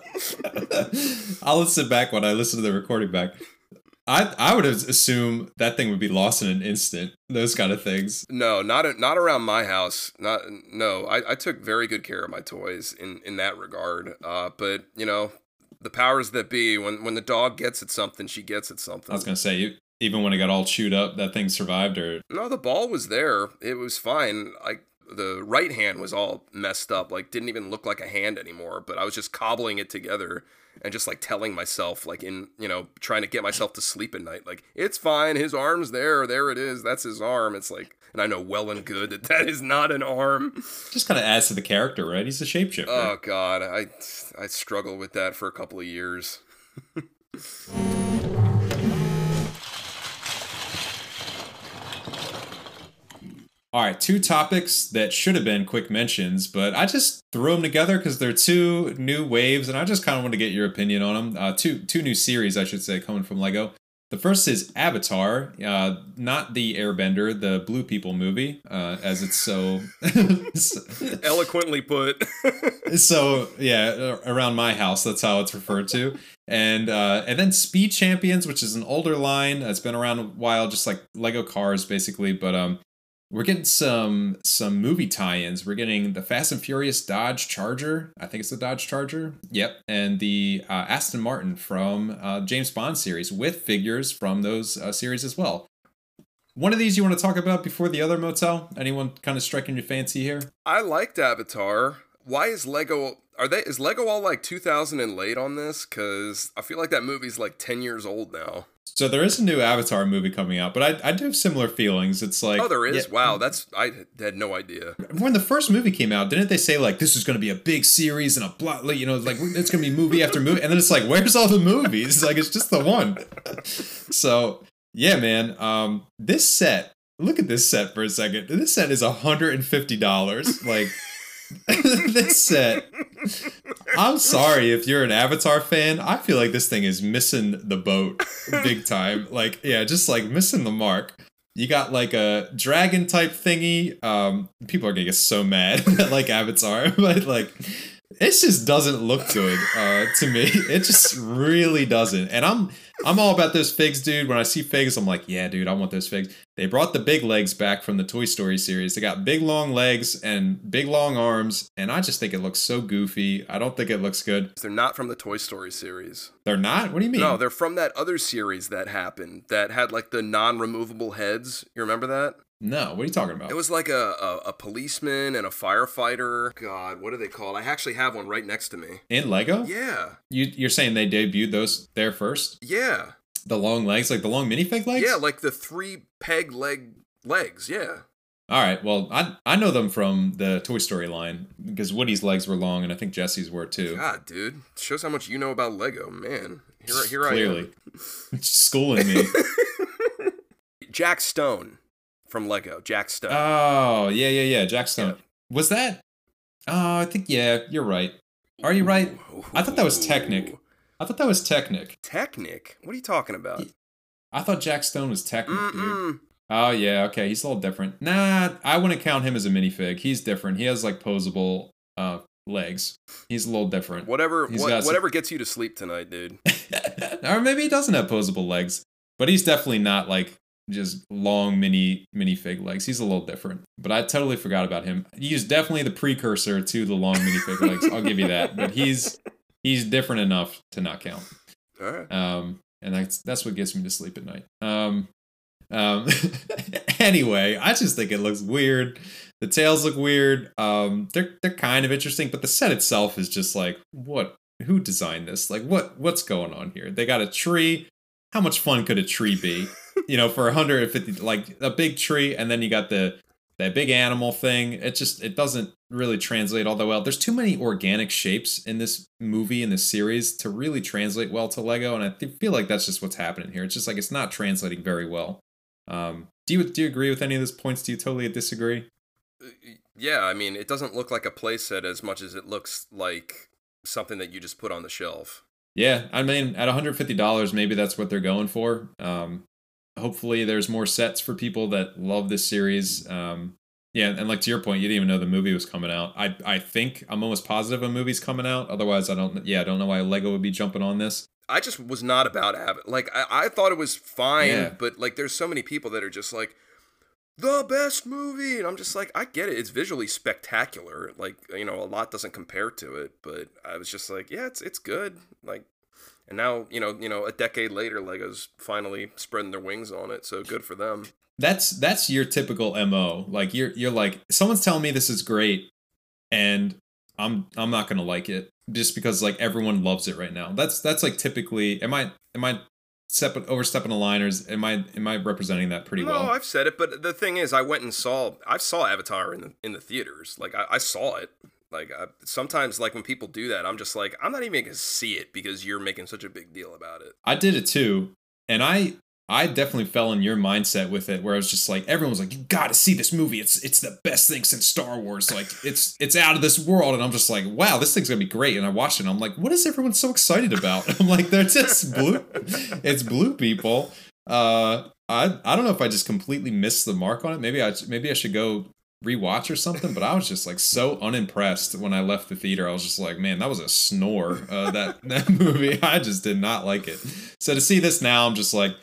Speaker 2: I'll listen back when I listen to the recording back. I I would assume that thing would be lost in an instant. Those kind of things.
Speaker 3: No, not not around my house. Not no. I, I took very good care of my toys in in that regard. Uh, but you know, the powers that be. When when the dog gets at something, she gets at something.
Speaker 2: I was gonna say, you- even when it got all chewed up, that thing survived. Or
Speaker 3: No, the ball was there. It was fine. Like the right hand was all messed up. Like didn't even look like a hand anymore. But I was just cobbling it together and just like telling myself, like in you know, trying to get myself to sleep at night. Like it's fine. His arm's there. There it is. That's his arm. It's like, and I know well and good that that is not an arm.
Speaker 2: just kind of adds to the character, right? He's a shapeshifter.
Speaker 3: Oh God, I I struggled with that for a couple of years.
Speaker 2: All right, two topics that should have been quick mentions, but I just threw them together because they're two new waves, and I just kind of want to get your opinion on them. Uh, two two new series, I should say, coming from Lego. The first is Avatar, uh, not the Airbender, the Blue People movie, uh, as it's so.
Speaker 3: Eloquently put.
Speaker 2: so yeah, around my house, that's how it's referred to. And uh, and then Speed Champions, which is an older line that's been around a while, just like Lego cars, basically. But um, we're getting some some movie tie-ins. We're getting the Fast and Furious Dodge Charger. I think it's the Dodge Charger. Yep, and the uh, Aston Martin from uh, James Bond series with figures from those uh, series as well. One of these you want to talk about before the other motel? Anyone kind of striking your fancy here?
Speaker 3: I liked Avatar. Why is Lego? Are they? Is Lego all like 2000 and late on this? Because I feel like that movie's like 10 years old now.
Speaker 2: So there is a new Avatar movie coming out, but I, I do have similar feelings. It's like
Speaker 3: Oh, there is.
Speaker 2: yeah,
Speaker 3: Wow, that's I had no idea.
Speaker 2: when the first movie came out, didn't they say like this is going to be a big series and a like, you know, like it's going to be movie after movie, and then it's like, where's all the movies? Like it's just the one. so yeah, man. Um, this set. Look at this set for a second. This set is hundred and fifty dollars. Like this set. I'm sorry if you're an Avatar fan. I feel like this thing is missing the boat big time. Like, yeah, just like missing the mark. You got like a dragon type thingy. Um, people are gonna get so mad at like Avatar, but like it just doesn't look good uh, to me. It just really doesn't. And I'm I'm all about those figs, dude. When I see figs, I'm like, yeah, dude, I want those figs. They brought the big legs back from the Toy Story series. They got big long legs and big long arms, and I just think it looks so goofy. I don't think it looks good.
Speaker 3: They're not from the Toy Story series.
Speaker 2: They're not. What do you mean?
Speaker 3: No, they're from that other series that happened that had like the non-removable heads. You remember that?
Speaker 2: No. What are you talking about?
Speaker 3: It was like a, a, a policeman and a firefighter. God, what are they called? I actually have one right next to me.
Speaker 2: in Lego.
Speaker 3: Yeah,
Speaker 2: You you're saying they debuted those there first?
Speaker 3: yeah,
Speaker 2: The long legs, like the long minifig legs.
Speaker 3: yeah, like the three peg leg legs. Yeah.
Speaker 2: All right. Well, I I know them from the Toy Story line because Woody's legs were long, and I think Jesse's were too.
Speaker 3: God, dude, shows how much you know about Lego, man. Here, here I
Speaker 2: Clearly, schooling me.
Speaker 3: Jack Stone from Lego. Jack Stone.
Speaker 2: oh yeah, yeah, yeah. Jack Stone. Was that? Oh, I think yeah. You're right. Are you right? I thought that was Technic. I thought that was Technic.
Speaker 3: Technic? What are you talking about?
Speaker 2: I thought Jack Stone was Technic, dude. Oh yeah, okay. He's a little different. Nah, I wouldn't count him as a minifig. He's different. He has like posable uh legs. He's a little different.
Speaker 3: Whatever, what,
Speaker 2: some-
Speaker 3: whatever gets you to sleep tonight, dude.
Speaker 2: or maybe he doesn't have posable legs, but he's definitely not like just long mini minifig legs. He's a little different. But I totally forgot about him. He's definitely the precursor to the long minifig legs. I'll give you that. But he's he's different enough to not count.
Speaker 3: All right.
Speaker 2: Um, and that's that's what gets me to sleep at night. Um, um, anyway, I just think it looks weird. The tails look weird. Um, they're they're kind of interesting, but the set itself is just like what? Who designed this? Like what? What's going on here? They got a tree. How much fun could a tree be? you know, for 150, like a big tree, and then you got the that big animal thing. It just it doesn't really translate all that well. There's too many organic shapes in this movie in this series to really translate well to Lego, and I th- feel like that's just what's happening here. It's just like it's not translating very well. Um, do you do you agree with any of those points? Do you totally disagree?
Speaker 3: Yeah, I mean, it doesn't look like a playset as much as it looks like something that you just put on the shelf.
Speaker 2: Yeah, I mean, at $150, maybe that's what they're going for. Um, hopefully, there's more sets for people that love this series. Um, yeah, and like to your point, you didn't even know the movie was coming out. I I think I'm almost positive a movie's coming out. Otherwise, I don't. Yeah, I don't know why Lego would be jumping on this.
Speaker 3: I just was not about having like I, I thought it was fine,
Speaker 2: Yeah.
Speaker 3: but like there's so many people that are just like the best movie, and I'm just like I get it. It's visually spectacular. Like you know, a lot doesn't compare to it, but I was just like, yeah, it's it's good. Like, and now you know you know a decade later, Lego's finally spreading their wings on it. So good for them.
Speaker 2: That's that's your typical mo. Like you're you're like someone's telling me this is great, and I'm I'm not gonna like it just because like everyone loves it right now. That's that's like typically. Am I am I step overstepping the line, or is, am I am I representing that pretty
Speaker 3: no,
Speaker 2: well?
Speaker 3: No, I've said it, but the thing is, I went and saw I saw Avatar in the in the theaters. Like I, I saw it. Like I, sometimes, like when people do that, I'm just like, I'm not even gonna see it because you're making such a big deal about it.
Speaker 2: I did it too, and I I definitely fell in your mindset with it, where I was just like, everyone's like, "You got to see this movie. It's it's the best thing since Star Wars. Like, it's it's out of this world." And I'm just like, "Wow, this thing's gonna be great." And I watched it. and I'm like, "What is everyone so excited about?" I'm like, "They're just blue. It's blue people." Uh, I I don't know if I just completely missed the mark on it. Maybe I maybe I should go rewatch or something. But I was just like so unimpressed when I left the theater. I was just like, man, that was a snore. Uh, that that movie. I just did not like it. So to see this now, I'm just like,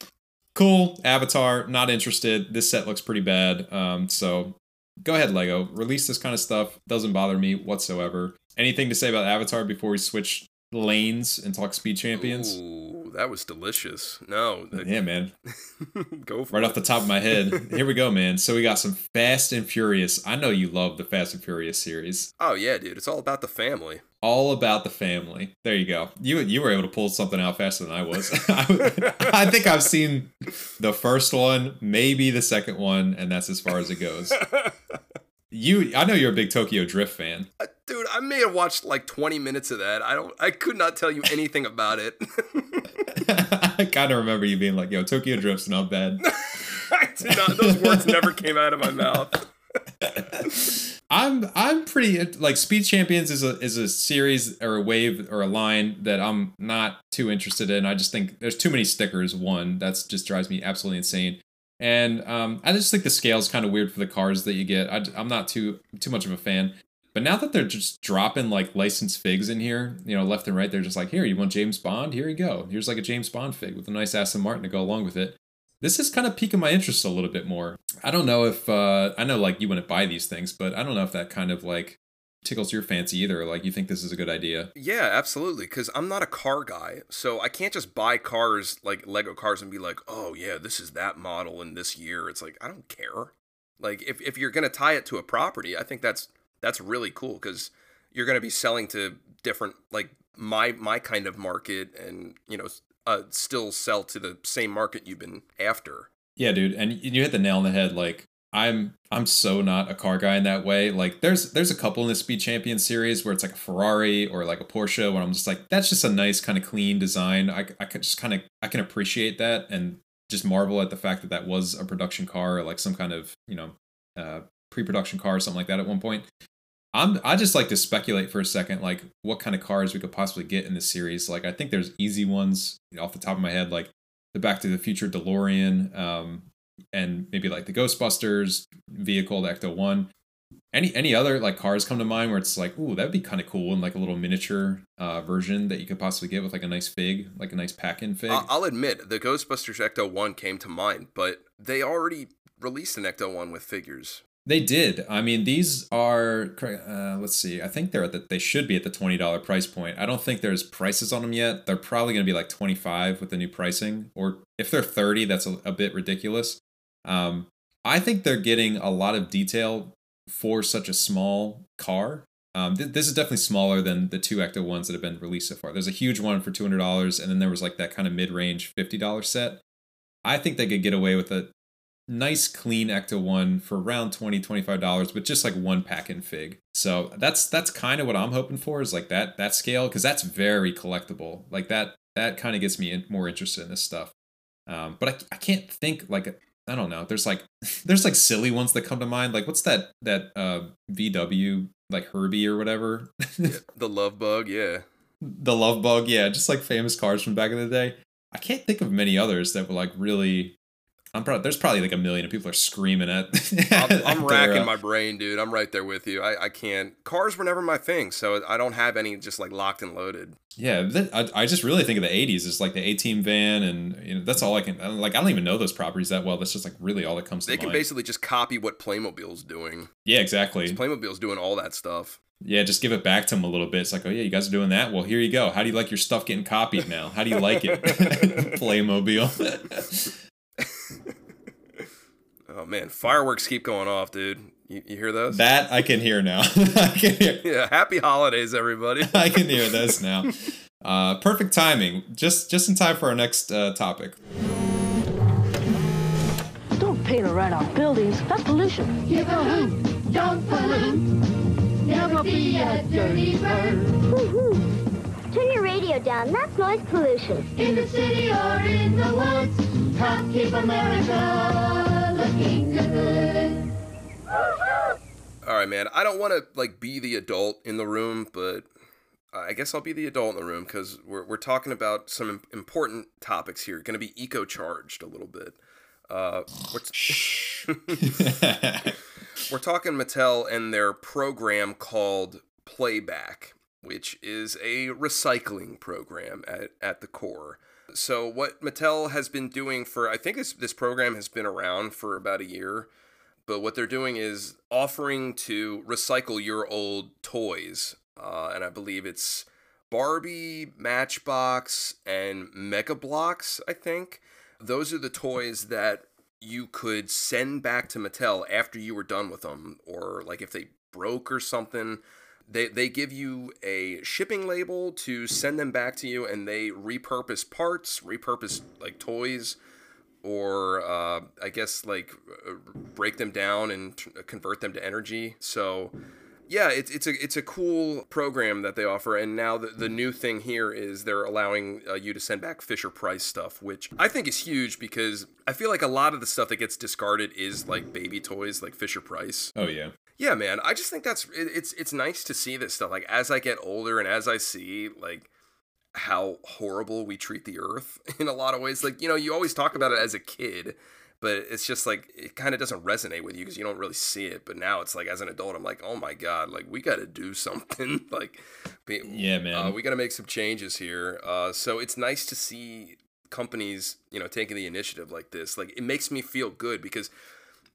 Speaker 2: cool. Avatar, not interested. This set looks pretty bad. Um, so go ahead, Lego. Release this kind of stuff. Doesn't bother me whatsoever. Anything to say about Avatar before we switch lanes and talk Speed Champions?
Speaker 3: Ooh, that was delicious. No, that-
Speaker 2: Yeah, man.
Speaker 3: go for
Speaker 2: Right
Speaker 3: it.
Speaker 2: off the top of my head. Here we go, man. So we got some Fast and Furious. I know you love the Fast and Furious series.
Speaker 3: Oh yeah, dude, it's all about the family.
Speaker 2: All about the family. There you go. You you were able to pull something out faster than I was. I, I think I've seen the first one, maybe the second one, and that's as far as it goes. You, I know you're a big Tokyo Drift fan.
Speaker 3: Uh, Dude, I may have watched like 20 minutes of that. I don't I could not tell you anything about it.
Speaker 2: I kind of remember you being like, "Yo, Tokyo Drift's not bad."
Speaker 3: I did not those words never came out of my mouth.
Speaker 2: I'm I'm pretty like Speed Champions is a is a series or a wave or a line that I'm not too interested in. I just think there's too many stickers. One that's just drives me absolutely insane. And um, I just think the scale is kind of weird for the cars that you get. I, am not too too much of a fan. But now that they're just dropping like licensed figs in here, you know, left and right, they're just like, here, you want James Bond? Here you go. Here's like a James Bond fig with a nice Aston Martin to go along with it. This is kind of piquing my interest a little bit more. I don't know if uh, I know like you wouldn't buy these things, but I don't know if that kind of like tickles your fancy either. Like you think this is a good idea.
Speaker 3: Yeah, absolutely. Because I'm not a car guy, so I can't just buy cars like Lego cars and be like, "Oh yeah, this is that model in this year." It's like I don't care. Like if if you're gonna tie it to a property, I think that's that's really cool because you're gonna be selling to different like my my kind of market, and you know, uh, still sell to the same market you've been after.
Speaker 2: Yeah, dude, and you hit the nail on the head. Like I'm, I'm so not a car guy in that way. Like there's, there's a couple in the Speed Champion series where it's like a Ferrari or like a Porsche, where I'm just like, that's just a nice kind of clean design. I, I can just kind of, I can appreciate that and just marvel at the fact that that was a production car or like some kind of, you know, uh, pre-production car or something like that at one point. I'm, I just like to speculate for a second, like what kind of cars we could possibly get in this series. Like I think there's easy ones you know, off the top of my head, like the Back to the Future DeLorean, um, and maybe like the Ghostbusters vehicle, the Ecto One. Any any other like cars come to mind where it's like, ooh, that'd be kind of cool, and like a little miniature uh, version that you could possibly get with like a nice fig, like a nice pack-in fig.
Speaker 3: I'll admit the Ghostbusters Ecto One came to mind, but they already released an Ecto One with figures.
Speaker 2: They did. I mean, these are. Uh, let's see. I think they're at the. They should be at the twenty dollar price point. I don't think there's prices on them yet. They're probably going to be like twenty five with the new pricing, or if they're thirty, that's a, a bit ridiculous. Um, I think they're getting a lot of detail for such a small car. Um, th- this is definitely smaller than the two Ecto ones that have been released so far. There's a huge one for two hundred dollars, and then there was like that kind of mid range fifty dollar set. I think they could get away with a nice clean ecto one for around 20 25 dollars with just like one pack in fig. So that's that's kind of what i'm hoping for is like that that scale because that's very collectible. Like that that kind of gets me in, more interested in this stuff. Um but I, I can't think like i don't know. There's like there's like silly ones that come to mind. Like what's that that uh vw like herbie or whatever?
Speaker 3: Yeah, the Love Bug, yeah.
Speaker 2: the love bug yeah just like famous cars from back in the day. I can't think of many others that were like really i'm probably there's probably like a million of people are screaming at
Speaker 3: I'm, I'm racking
Speaker 2: uh,
Speaker 3: my brain, dude. I'm right there with you. I, I can't. Cars were never my thing, so I don't have any just like locked and loaded.
Speaker 2: yeah that, I, I just really think of the 80s as like the a-team van and you know that's all i can like i don't even know those properties that well that's just like really all that comes to.
Speaker 3: They
Speaker 2: to
Speaker 3: can
Speaker 2: mind
Speaker 3: basically just copy what Playmobil's doing.
Speaker 2: yeah exactly
Speaker 3: Playmobil's doing all that stuff.
Speaker 2: yeah just give it back to them a little bit it's like oh yeah you guys are doing that well here you go how do you like your stuff getting copied now how do you like it playmobil
Speaker 3: Oh man, fireworks keep going off, dude. You, you hear those?
Speaker 2: that i can hear now i can hear
Speaker 3: yeah. Happy holidays, everybody.
Speaker 2: I can hear this now. Uh, perfect timing, just just in time for our next uh, topic.
Speaker 7: Don't paint or write on buildings. That's pollution.
Speaker 8: Give a hoot, don't pollute. Never be a dirty bird.
Speaker 9: Woo-hoo. Turn your radio down. That's noise pollution.
Speaker 8: In the city or in the woods. top, keep America looking good.
Speaker 3: All right, man. I don't want to like be the adult in the room, but I guess I'll be the adult in the room because we're we're talking about some important topics here. Going to be eco charged a little bit. Uh, we're, talking Mattel and their program called Playback, which is a recycling program at, at the core. So what Mattel has been doing for I think this this program has been around for about a year, but what they're doing is offering to recycle your old toys, uh, and I believe it's Barbie, Matchbox, and Mega Bloks. I think those are the toys that you could send back to Mattel after you were done with them, or like if they broke or something. They, they give you a shipping label to send them back to you, and they repurpose parts, repurpose like toys, or uh, I guess like uh, break them down and t- convert them to energy. So yeah, it's it's a it's a cool program that they offer, and now the, the new thing here is they're allowing uh, you to send back Fisher Price stuff, which I think is huge because I feel like a lot of the stuff that gets discarded is like baby toys, like Fisher Price.
Speaker 2: oh yeah.
Speaker 3: Yeah, man, I just think that's it, it's it's nice to see this stuff. Like as I get older and as I see like how horrible we treat the earth in a lot of ways. Like you know, you always talk about it as a kid, but it's just like it kind of doesn't resonate with you because you don't really see it. But now it's like as an adult, I'm like, oh my god, like we got to do something. like, be-
Speaker 2: Yeah, man.
Speaker 3: uh, we got to make some changes here. Uh, so it's nice to see companies, you know, taking the initiative like this. Like it makes me feel good because.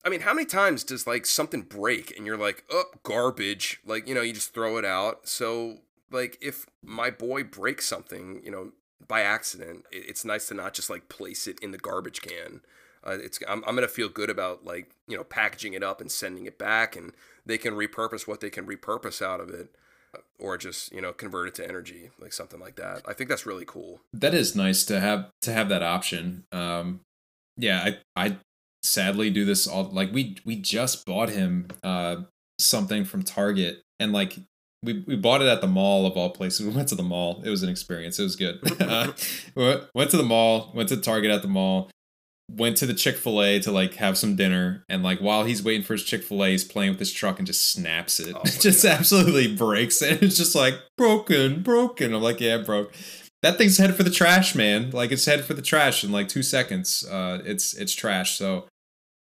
Speaker 3: I mean, how many times does like something break and you're like, oh, garbage? Like, you know, you just throw it out. So, like, if my boy breaks something, you know, by accident, it's nice to not just like place it in the garbage can. Uh, it's I'm, I'm gonna feel good about like you know packaging it up and sending it back, and they can repurpose what they can repurpose out of it, uh, or just you know convert it to energy, like something like that. I think that's really cool.
Speaker 2: that is nice to have to have that option. Um, yeah, I I sadly do this all like we we just bought him uh something from Target and like we we bought it at the mall of all places. We went to the mall. It was an experience. It was good. uh, we went- to the mall. Went to Target at the mall. Went to the Chick Fil A to like have some dinner, and like while he's waiting for his Chick Fil A, he's playing with his truck and just snaps it.
Speaker 3: Oh
Speaker 2: just absolutely breaks it. It's just like broken, broken. I'm like, yeah, broke that thing's headed for the trash, man. Like it's headed for the trash in like two seconds. Uh, it's it's trash. So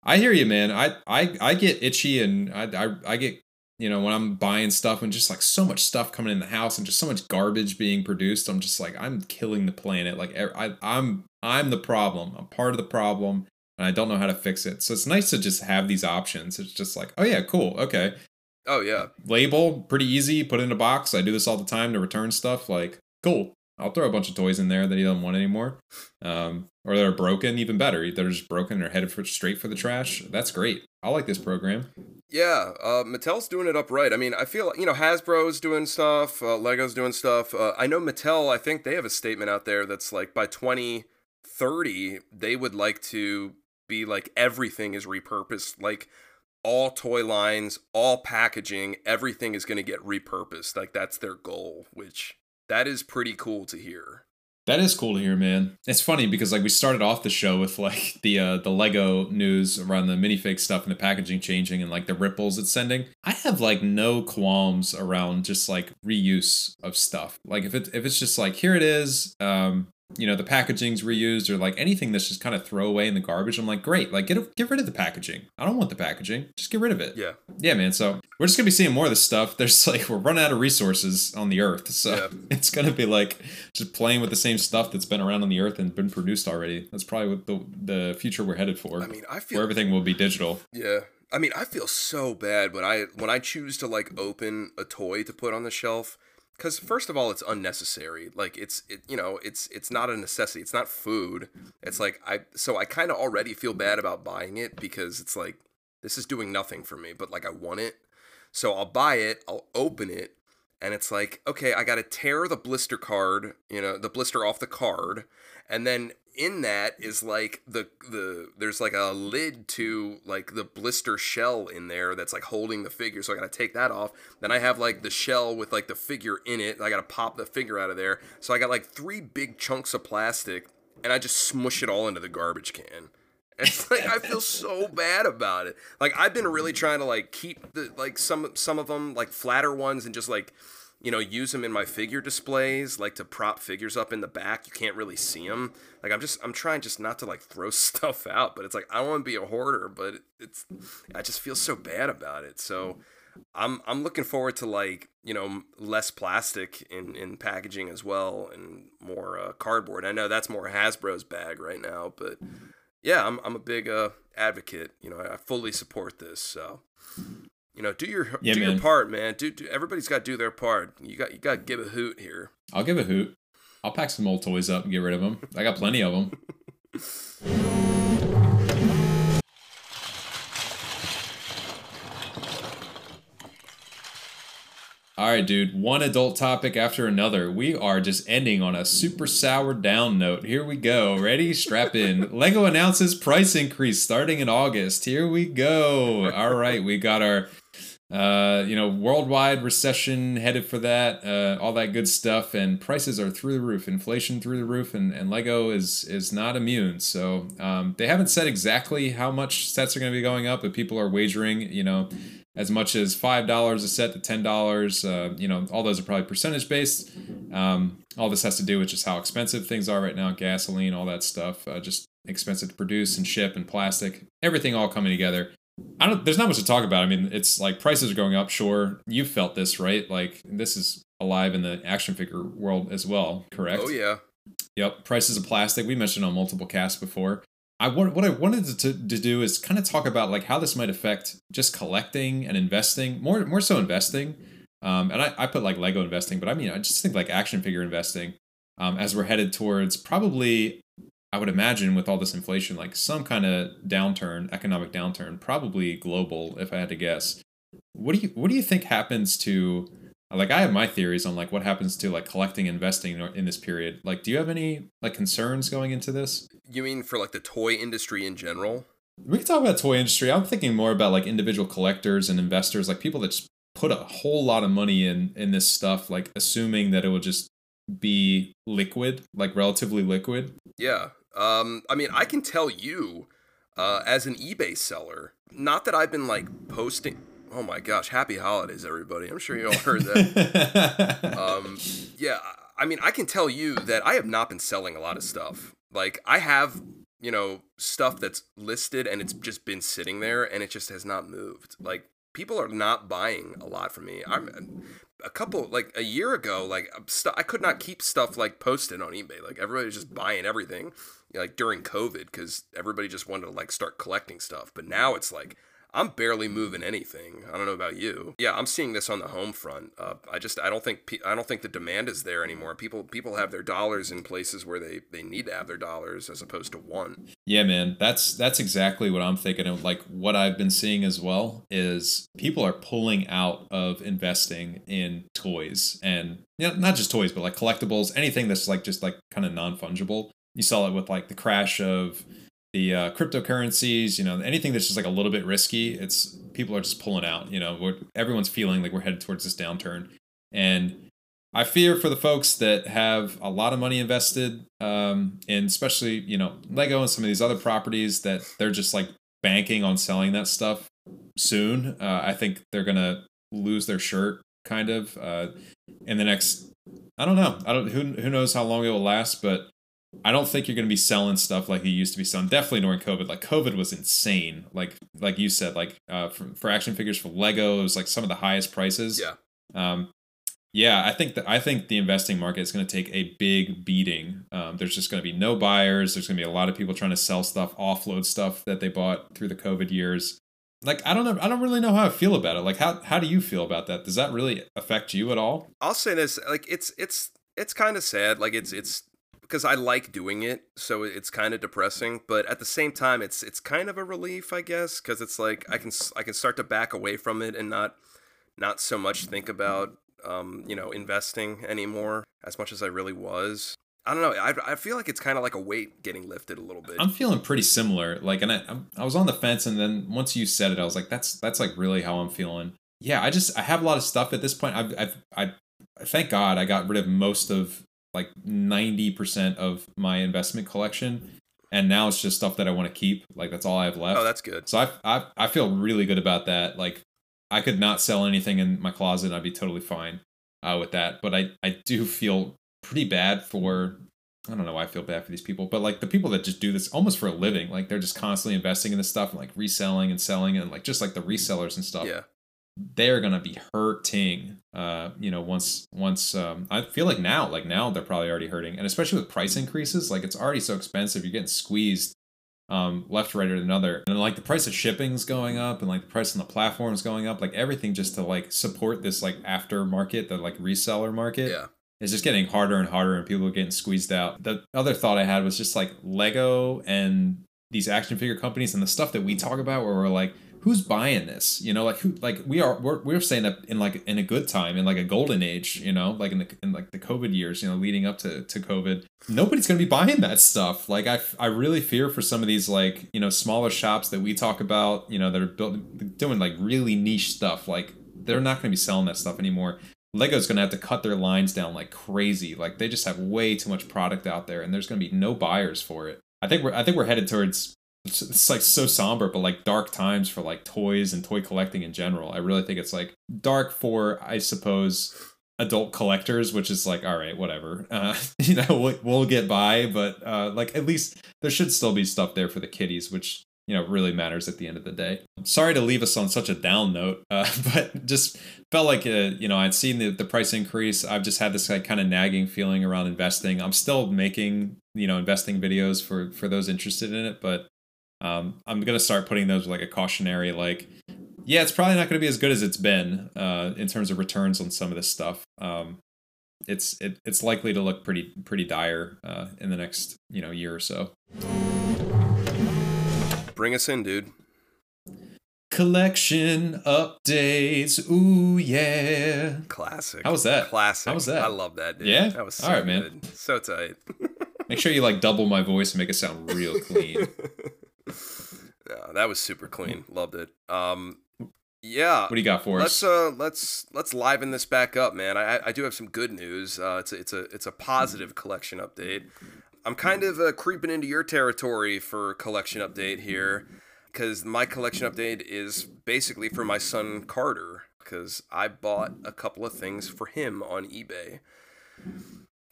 Speaker 2: I hear you, man. I I I get itchy and I I, I get you know when I'm buying stuff and just like so much stuff coming in the house and just so much garbage being produced. I'm just like I'm killing the planet. Like I'm I'm the problem. I'm part of the problem. And I don't know how to fix it. So it's nice to just have these options. It's just like, oh yeah, cool. Okay.
Speaker 3: Oh yeah,
Speaker 2: Label, pretty easy, put it in a box. I do this all the time to return stuff. Like, cool. I'll throw a bunch of toys in there that he doesn't want anymore, um, or that are broken. Even better, they're just broken or headed for straight for the trash. That's great. I like this program.
Speaker 3: Yeah, uh, Mattel's doing it upright. I mean, I feel you know Hasbro's doing stuff, uh, Lego's doing stuff. Uh, I know Mattel. I think they have a statement out there that's like by 2030 they would like to be like everything is repurposed, like all toy lines, all packaging, everything is going to get repurposed. Like that's their goal, which that is pretty cool to hear.
Speaker 2: That is cool to hear, man. It's funny because like we started off the show with like the uh, the Lego news around the minifig stuff and the packaging changing and like the ripples it's sending. I have like no qualms around just like reuse of stuff. Like if it if it's just like here it is, um, you know the packaging's reused or like anything that's just kind of throw away in the garbage. I'm like great, like get get rid of the packaging. I don't want the packaging. Just get rid of it.
Speaker 3: Yeah.
Speaker 2: Yeah, man. So we're just gonna be seeing more of this stuff. There's like we're running out of resources on the earth, so
Speaker 3: Yeah.
Speaker 2: it's gonna be like just playing with the same stuff that's been around on the earth and been produced already. That's probably what the the future we're headed for.
Speaker 3: I mean, I feel
Speaker 2: where everything will be digital.
Speaker 3: Yeah. I mean, I feel so bad when I when I choose to like open a toy to put on the shelf cuz first of all, it's unnecessary. Like it's it, you know, it's it's not a necessity. It's not food. It's like I so I kind of already feel bad about buying it because it's like this is doing nothing for me, but like I want it. So I'll buy it, I'll open it, and it's like, okay, I got to tear the blister card, you know, the blister off the card, and then in that is like the the there's like a lid to like the blister shell in there that's like holding the figure so i gotta take that off then i have like the shell with like the figure in it i gotta pop the figure out of there so i got like three big chunks of plastic and I just smush it all into the garbage can. It's like I feel so bad about it. Like I've been really trying to like keep the like some some of them like flatter ones and just like you know use them in my figure displays like to prop figures up in the back. You can't really see them. Like I'm just I'm trying just not to like throw stuff out, but it's like I don't want to be a hoarder, but it's I just feel so bad about it. So I'm I'm looking forward to like you know less plastic in in packaging as well and more uh, cardboard. I know that's more Hasbro's bag right now, but yeah, I'm I'm a big uh, advocate. You know, I fully support this. So you know, do your
Speaker 2: Yeah,
Speaker 3: do your part, man. Do, do everybody's got to do their part. You got you got to give a hoot here.
Speaker 2: I'll give a hoot. I'll pack some old toys up and get rid of them. I got plenty of them. All right, dude. One adult topic after another. We are just ending on a super sour down note. Here we go. Ready? Strap in. Lego announces price increase starting in August. Here we go. All right, we got our uh, you know, worldwide recession headed for that, uh, all that good stuff, and prices are through the roof, inflation through the roof, and, and Lego is is not immune. So um, they haven't said exactly how much sets are going to be going up, but people are wagering, you know, as much as five dollars a set to ten dollars. Uh, you know, all those are probably percentage based. Um, all this has to do with just how expensive things are right now, gasoline, all that stuff, uh, just expensive to produce and ship, and plastic, everything all coming together. I don't. There's not much to talk about. I mean, it's like prices are going up. Sure, you felt this, right? Like this is alive in the action figure world as well. Correct.
Speaker 3: Oh yeah.
Speaker 2: Yep. Prices of plastic. We mentioned on multiple casts before. I what I wanted to, to do is kind of talk about like how this might affect just collecting and investing more more so investing. Um, and I, I put like Lego investing, but I mean I just think like action figure investing. Um, as we're headed towards probably I would imagine with all this inflation, like some kind of downturn, economic downturn, probably global, if I had to guess. What do you what do you think happens to like I have my theories on like what happens to like collecting investing in- this period. Like do you have any like concerns going into this?
Speaker 3: You mean for like the toy industry in general?
Speaker 2: We can talk about toy industry. I'm thinking more about like individual collectors and investors, like people that just put a whole lot of money in in this stuff, like assuming that it will just be liquid, like relatively liquid.
Speaker 3: Yeah. Um, I mean, I can tell you, uh, as an eBay seller, not that I've been like posting. Oh my gosh! Happy holidays, everybody! I'm sure you all heard that. um, yeah, I mean, I can tell you that I have not been selling a lot of stuff. Like, I have, you know, stuff that's listed and it's just been sitting there and it just has not moved. Like, people are not buying a lot from me. I'm a couple like a year ago. Like, I'm I could not keep stuff like posted on eBay. Like, everybody was just buying everything. Like during COVID, because everybody just wanted to like start collecting stuff. But now it's like I'm barely moving anything. I don't know about you. Yeah, I'm seeing this on the home front. Uh, I just I don't think I don't think the demand is there anymore. People people have their dollars in places where they they need to have their dollars as opposed to one.
Speaker 2: Yeah, man, that's that's exactly what I'm thinking of. Like what I've been seeing as well is people are pulling out of investing in toys and you know, not just toys, but like collectibles, anything that's like just like kind of non fungible. You saw it with like the crash of the uh, cryptocurrencies. You know, anything that's just like a little bit risky. It's people are just pulling out. You know, everyone's feeling like we're headed towards this downturn, and I fear for the folks that have a lot of money invested, um, and especially you know Lego and some of these other properties that they're just like banking on selling that stuff soon. Uh, I think they're gonna lose their shirt kind of uh, in the next. I don't know. I don't. Who who knows how long it will last, but I don't think you're gonna be selling stuff like you used to be selling. Definitely during COVID. Like COVID was insane. Like like you said, like uh, for, for action figures for Lego, it was like some of the highest prices.
Speaker 3: Yeah.
Speaker 2: Um, yeah, I think that I think the investing market is going to take a big beating. Um, there's just going to be no buyers. There's going to be a lot of people trying to sell stuff, offload stuff that they bought through the COVID years. Like I don't know, I don't really know how I feel about it. Like how how do you feel about that? Does that really affect you at all?
Speaker 3: I'll say this: like it's it's it's kind of sad. Like it's it's because I like doing it, so it's kind of depressing. But at the same time, it's it's kind of a relief, I guess, because it's like I can I can start to back away from it and not not so much think about um, you know investing anymore as much as I really was. I don't know. I, I feel like it's kind of like a weight getting lifted a little bit.
Speaker 2: I'm feeling pretty similar. Like, and I I'm- I was on the fence, and then once you said it, I was like, that's that's like really how I'm feeling. Yeah, I just I have a lot of stuff at this point. I've I've I thank God I got rid of most of like 90% of my investment collection and now it's just stuff that I want to keep. Like that's all I have left.
Speaker 3: Oh, that's good.
Speaker 2: So I, I I feel really good about that. Like I could not sell anything in my closet I'd be totally fine uh, with that. But I I do feel pretty bad for I don't know why I feel bad for these people, but like the people that just do this almost for a living, like they're just constantly investing in this stuff and like reselling and selling and like just like the resellers and stuff.
Speaker 3: Yeah.
Speaker 2: They're gonna be hurting. Uh, you know, once once um, I feel like now, like now they're probably already hurting, and especially with price increases, like it's already so expensive. You're getting squeezed um, left, right, or another. And like the price of shipping's going up and like the price on the platform's going up, like everything just to like support this like aftermarket, the like reseller market.
Speaker 3: Yeah.
Speaker 2: It's just getting harder and harder and people are getting squeezed out. The other thought I had was just like Lego and these action figure companies and the stuff that we talk about where we're like, who's buying this? You know, like who like we are we're, we're saying that in like in a good time, in like a golden age, you know, like in the in like the COVID years, you know, leading up to, to COVID. Nobody's gonna be buying that stuff. Like I I really fear for some of these like, you know, smaller shops that we talk about, you know, that are built doing like really niche stuff. Like they're not gonna be selling that stuff anymore. Lego's gonna have to cut their lines down like crazy. Like they just have way too much product out there, and there's gonna be no buyers for it. I think we're I think we're headed towards it's, like so somber, but like dark times for like toys and toy collecting in general. I really think it's like dark for I suppose adult collectors, which is like all right, whatever. Uh, you know, we'll, we'll get by, but uh, like at least there should still be stuff there for the kiddies, which you know really matters at the end of the day sorry to leave us on such a down note uh, but just felt like uh, you know i'd seen the, the price increase i've just had this like kind of nagging feeling around investing i'm still making you know investing videos for for those interested in it but um, i'm gonna start putting those like a cautionary like yeah it's probably not gonna be as good as it's been uh, in terms of returns on some of this stuff um, it's it, it's likely to look pretty pretty dire uh, in the next you know year or so
Speaker 3: Bring us in, dude.
Speaker 2: Collection updates. Ooh yeah.
Speaker 3: Classic.
Speaker 2: How was that?
Speaker 3: Classic.
Speaker 2: How was that?
Speaker 3: I love that, dude.
Speaker 2: Yeah?
Speaker 3: That was so
Speaker 2: All right, man.
Speaker 3: good. So tight.
Speaker 2: Make sure you like double my voice and make it sound real clean.
Speaker 3: Yeah, that was super clean. Loved it. Um, yeah.
Speaker 2: What do you got for us?
Speaker 3: let's
Speaker 2: us?
Speaker 3: uh let's let's liven this back up, man. I I do have some good news. Uh, it's a, it's a it's a positive collection update. I'm kind of uh, creeping into your territory for collection update here, because my collection update is basically for my son Carter, because I bought a couple of things for him on eBay.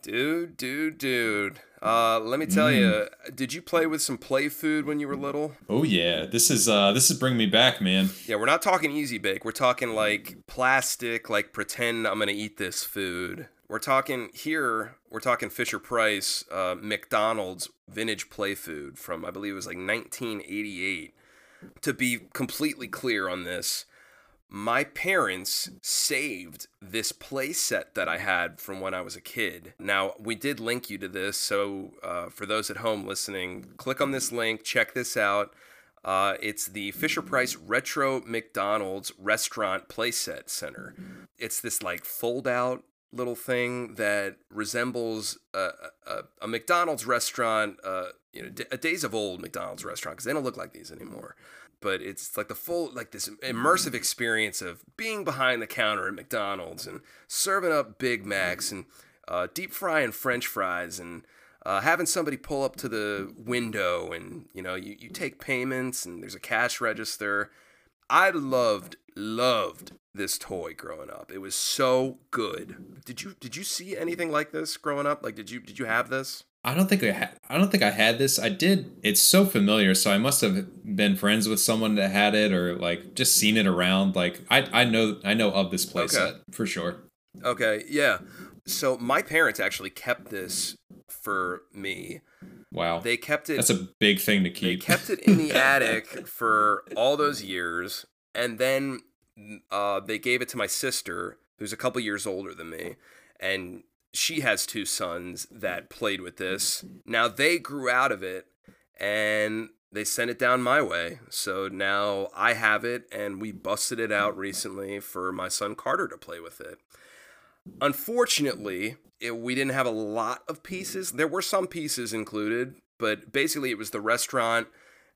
Speaker 3: Dude, dude, dude. Uh, let me tell you, did you play with some play food when you were little?
Speaker 2: oh yeah, this is uh this is bringing me back, man.
Speaker 3: Yeah, we're not talking easy bake. We're talking like plastic, like pretend I'm gonna eat this food. We're talking here. We're talking Fisher Price, uh, McDonald's vintage play food from I believe it was like 1988. To be completely clear on this, my parents saved this playset that I had from when I was a kid. Now, we did link you to this, so uh, for those at home listening, click on this link, check this out. Uh, it's the Fisher Price Retro McDonald's Restaurant Playset Center. It's this like fold out little thing that resembles a, a, a McDonald's restaurant, uh, you know, days of old McDonald's restaurant, because they don't look like these anymore but it's like the full like this immersive experience of being behind the counter at McDonald's and serving up Big Macs and uh, deep frying French fries and uh, having somebody pull up to the window and you know you, you take payments and there's a cash register. I loved loved this toy growing up. It was so good. Did you did you see anything like this growing up? Like did you did you have this?
Speaker 2: I don't think I had. I don't think I had this. I did. It's so familiar, so I must have been friends with someone that had it, or like just seen it around. Like I, I know, I know of this place
Speaker 3: Okay.
Speaker 2: for sure.
Speaker 3: Okay, yeah. So my parents actually kept this for me.
Speaker 2: Wow,
Speaker 3: They kept it
Speaker 2: that's a big thing to keep.
Speaker 3: They kept it in the attic for all those years, and then uh, they gave it to my sister, who's a couple years older than me, and she has two sons that played with this. Now they grew out of it, and they sent it down my way. So now I have it, and we busted it out recently for my son Carter to play with it. Unfortunately, it, we didn't have a lot of pieces. There were some pieces included, but basically it was the restaurant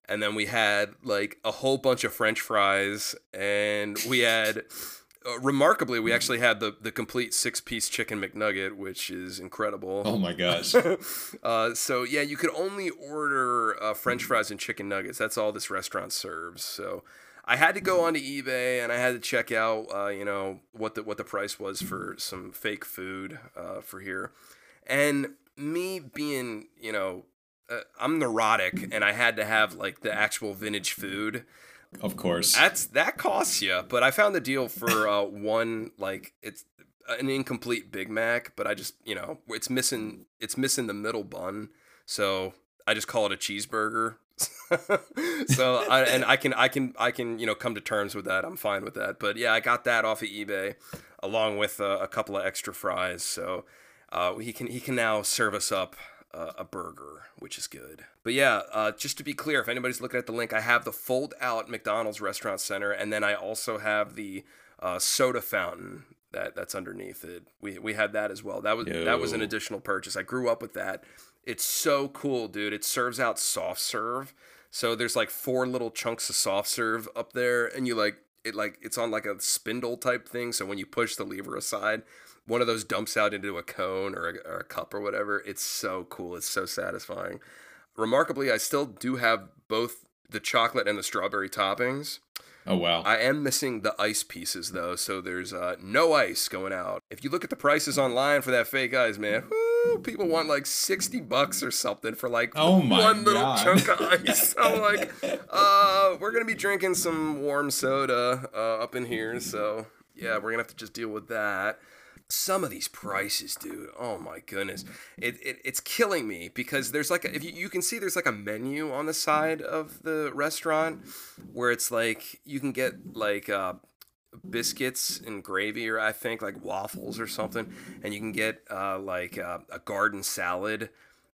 Speaker 3: and then we had like a whole bunch of french fries and we had Uh, remarkably, we actually had the the complete six piece chicken McNugget, which is incredible.
Speaker 2: Oh my gosh.
Speaker 3: uh, so yeah, you could only order uh, French fries and chicken nuggets. That's all this restaurant serves. So I had to go onto eBay and I had to check out, uh, you know, what the what the price was for some fake food uh, for here. And me being, you know, uh, I'm neurotic, and I had to have like the actual vintage food.
Speaker 2: Of course.
Speaker 3: That's that costs you, but I found the deal for uh, one like it's an incomplete Big Mac, but I just you know it's missing it's missing the middle bun, so I just call it a cheeseburger. so I, and I can I can I can you know come to terms with that. I'm fine with that. But yeah, I got that off of eBay along with uh, a couple of extra fries. So uh, he can he can now serve us up uh, a burger, which is good. But yeah, uh, just to be clear, if anybody's looking at the link, I have the fold out McDonald's restaurant center, and then I also have the uh, soda fountain that that's underneath it. We we had that as well. That was that was an additional purchase. I grew up with that. It's so cool, dude. It serves out soft serve. So there's like four little chunks of soft serve up there, and you like it like it's on like a spindle type thing. So when you push the lever aside, one of those dumps out into a cone or a, or a cup or whatever. It's so cool. It's so satisfying. Remarkably, I still do have both the chocolate and the strawberry toppings.
Speaker 2: oh wow.
Speaker 3: I am missing the ice pieces though, so there's uh, no ice going out. If you look at the prices online for that fake ice, man, whoo, people want like sixty bucks or something for like
Speaker 2: Oh my
Speaker 3: one little chunk of ice. I'm like, uh, we're gonna be drinking some warm soda uh, up in here, so yeah, we're gonna have to just deal with that. Some of these prices, dude. Oh my goodness, it, it it's killing me because there's like a, if you, you can see there's like a menu on the side of the restaurant where it's like you can get like uh, biscuits and gravy or I think like waffles or something, and you can get uh, like uh, a garden salad.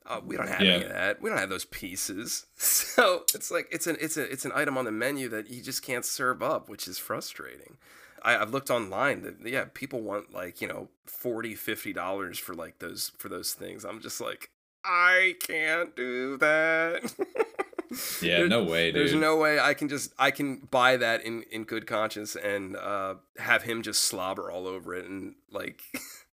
Speaker 3: Uh, we don't have any of that. We don't have those pieces. So it's like it's an it's a it's an item on the menu that you just can't serve up, which is frustrating. I, I've looked online that yeah, people want like you know 40 50 dollars for like those for those things. I'm just like I can't do that.
Speaker 2: yeah,
Speaker 3: There-
Speaker 2: no way, dude.
Speaker 3: There's no way I can just I can buy that in in good conscience and uh, have him just slobber all over it and like.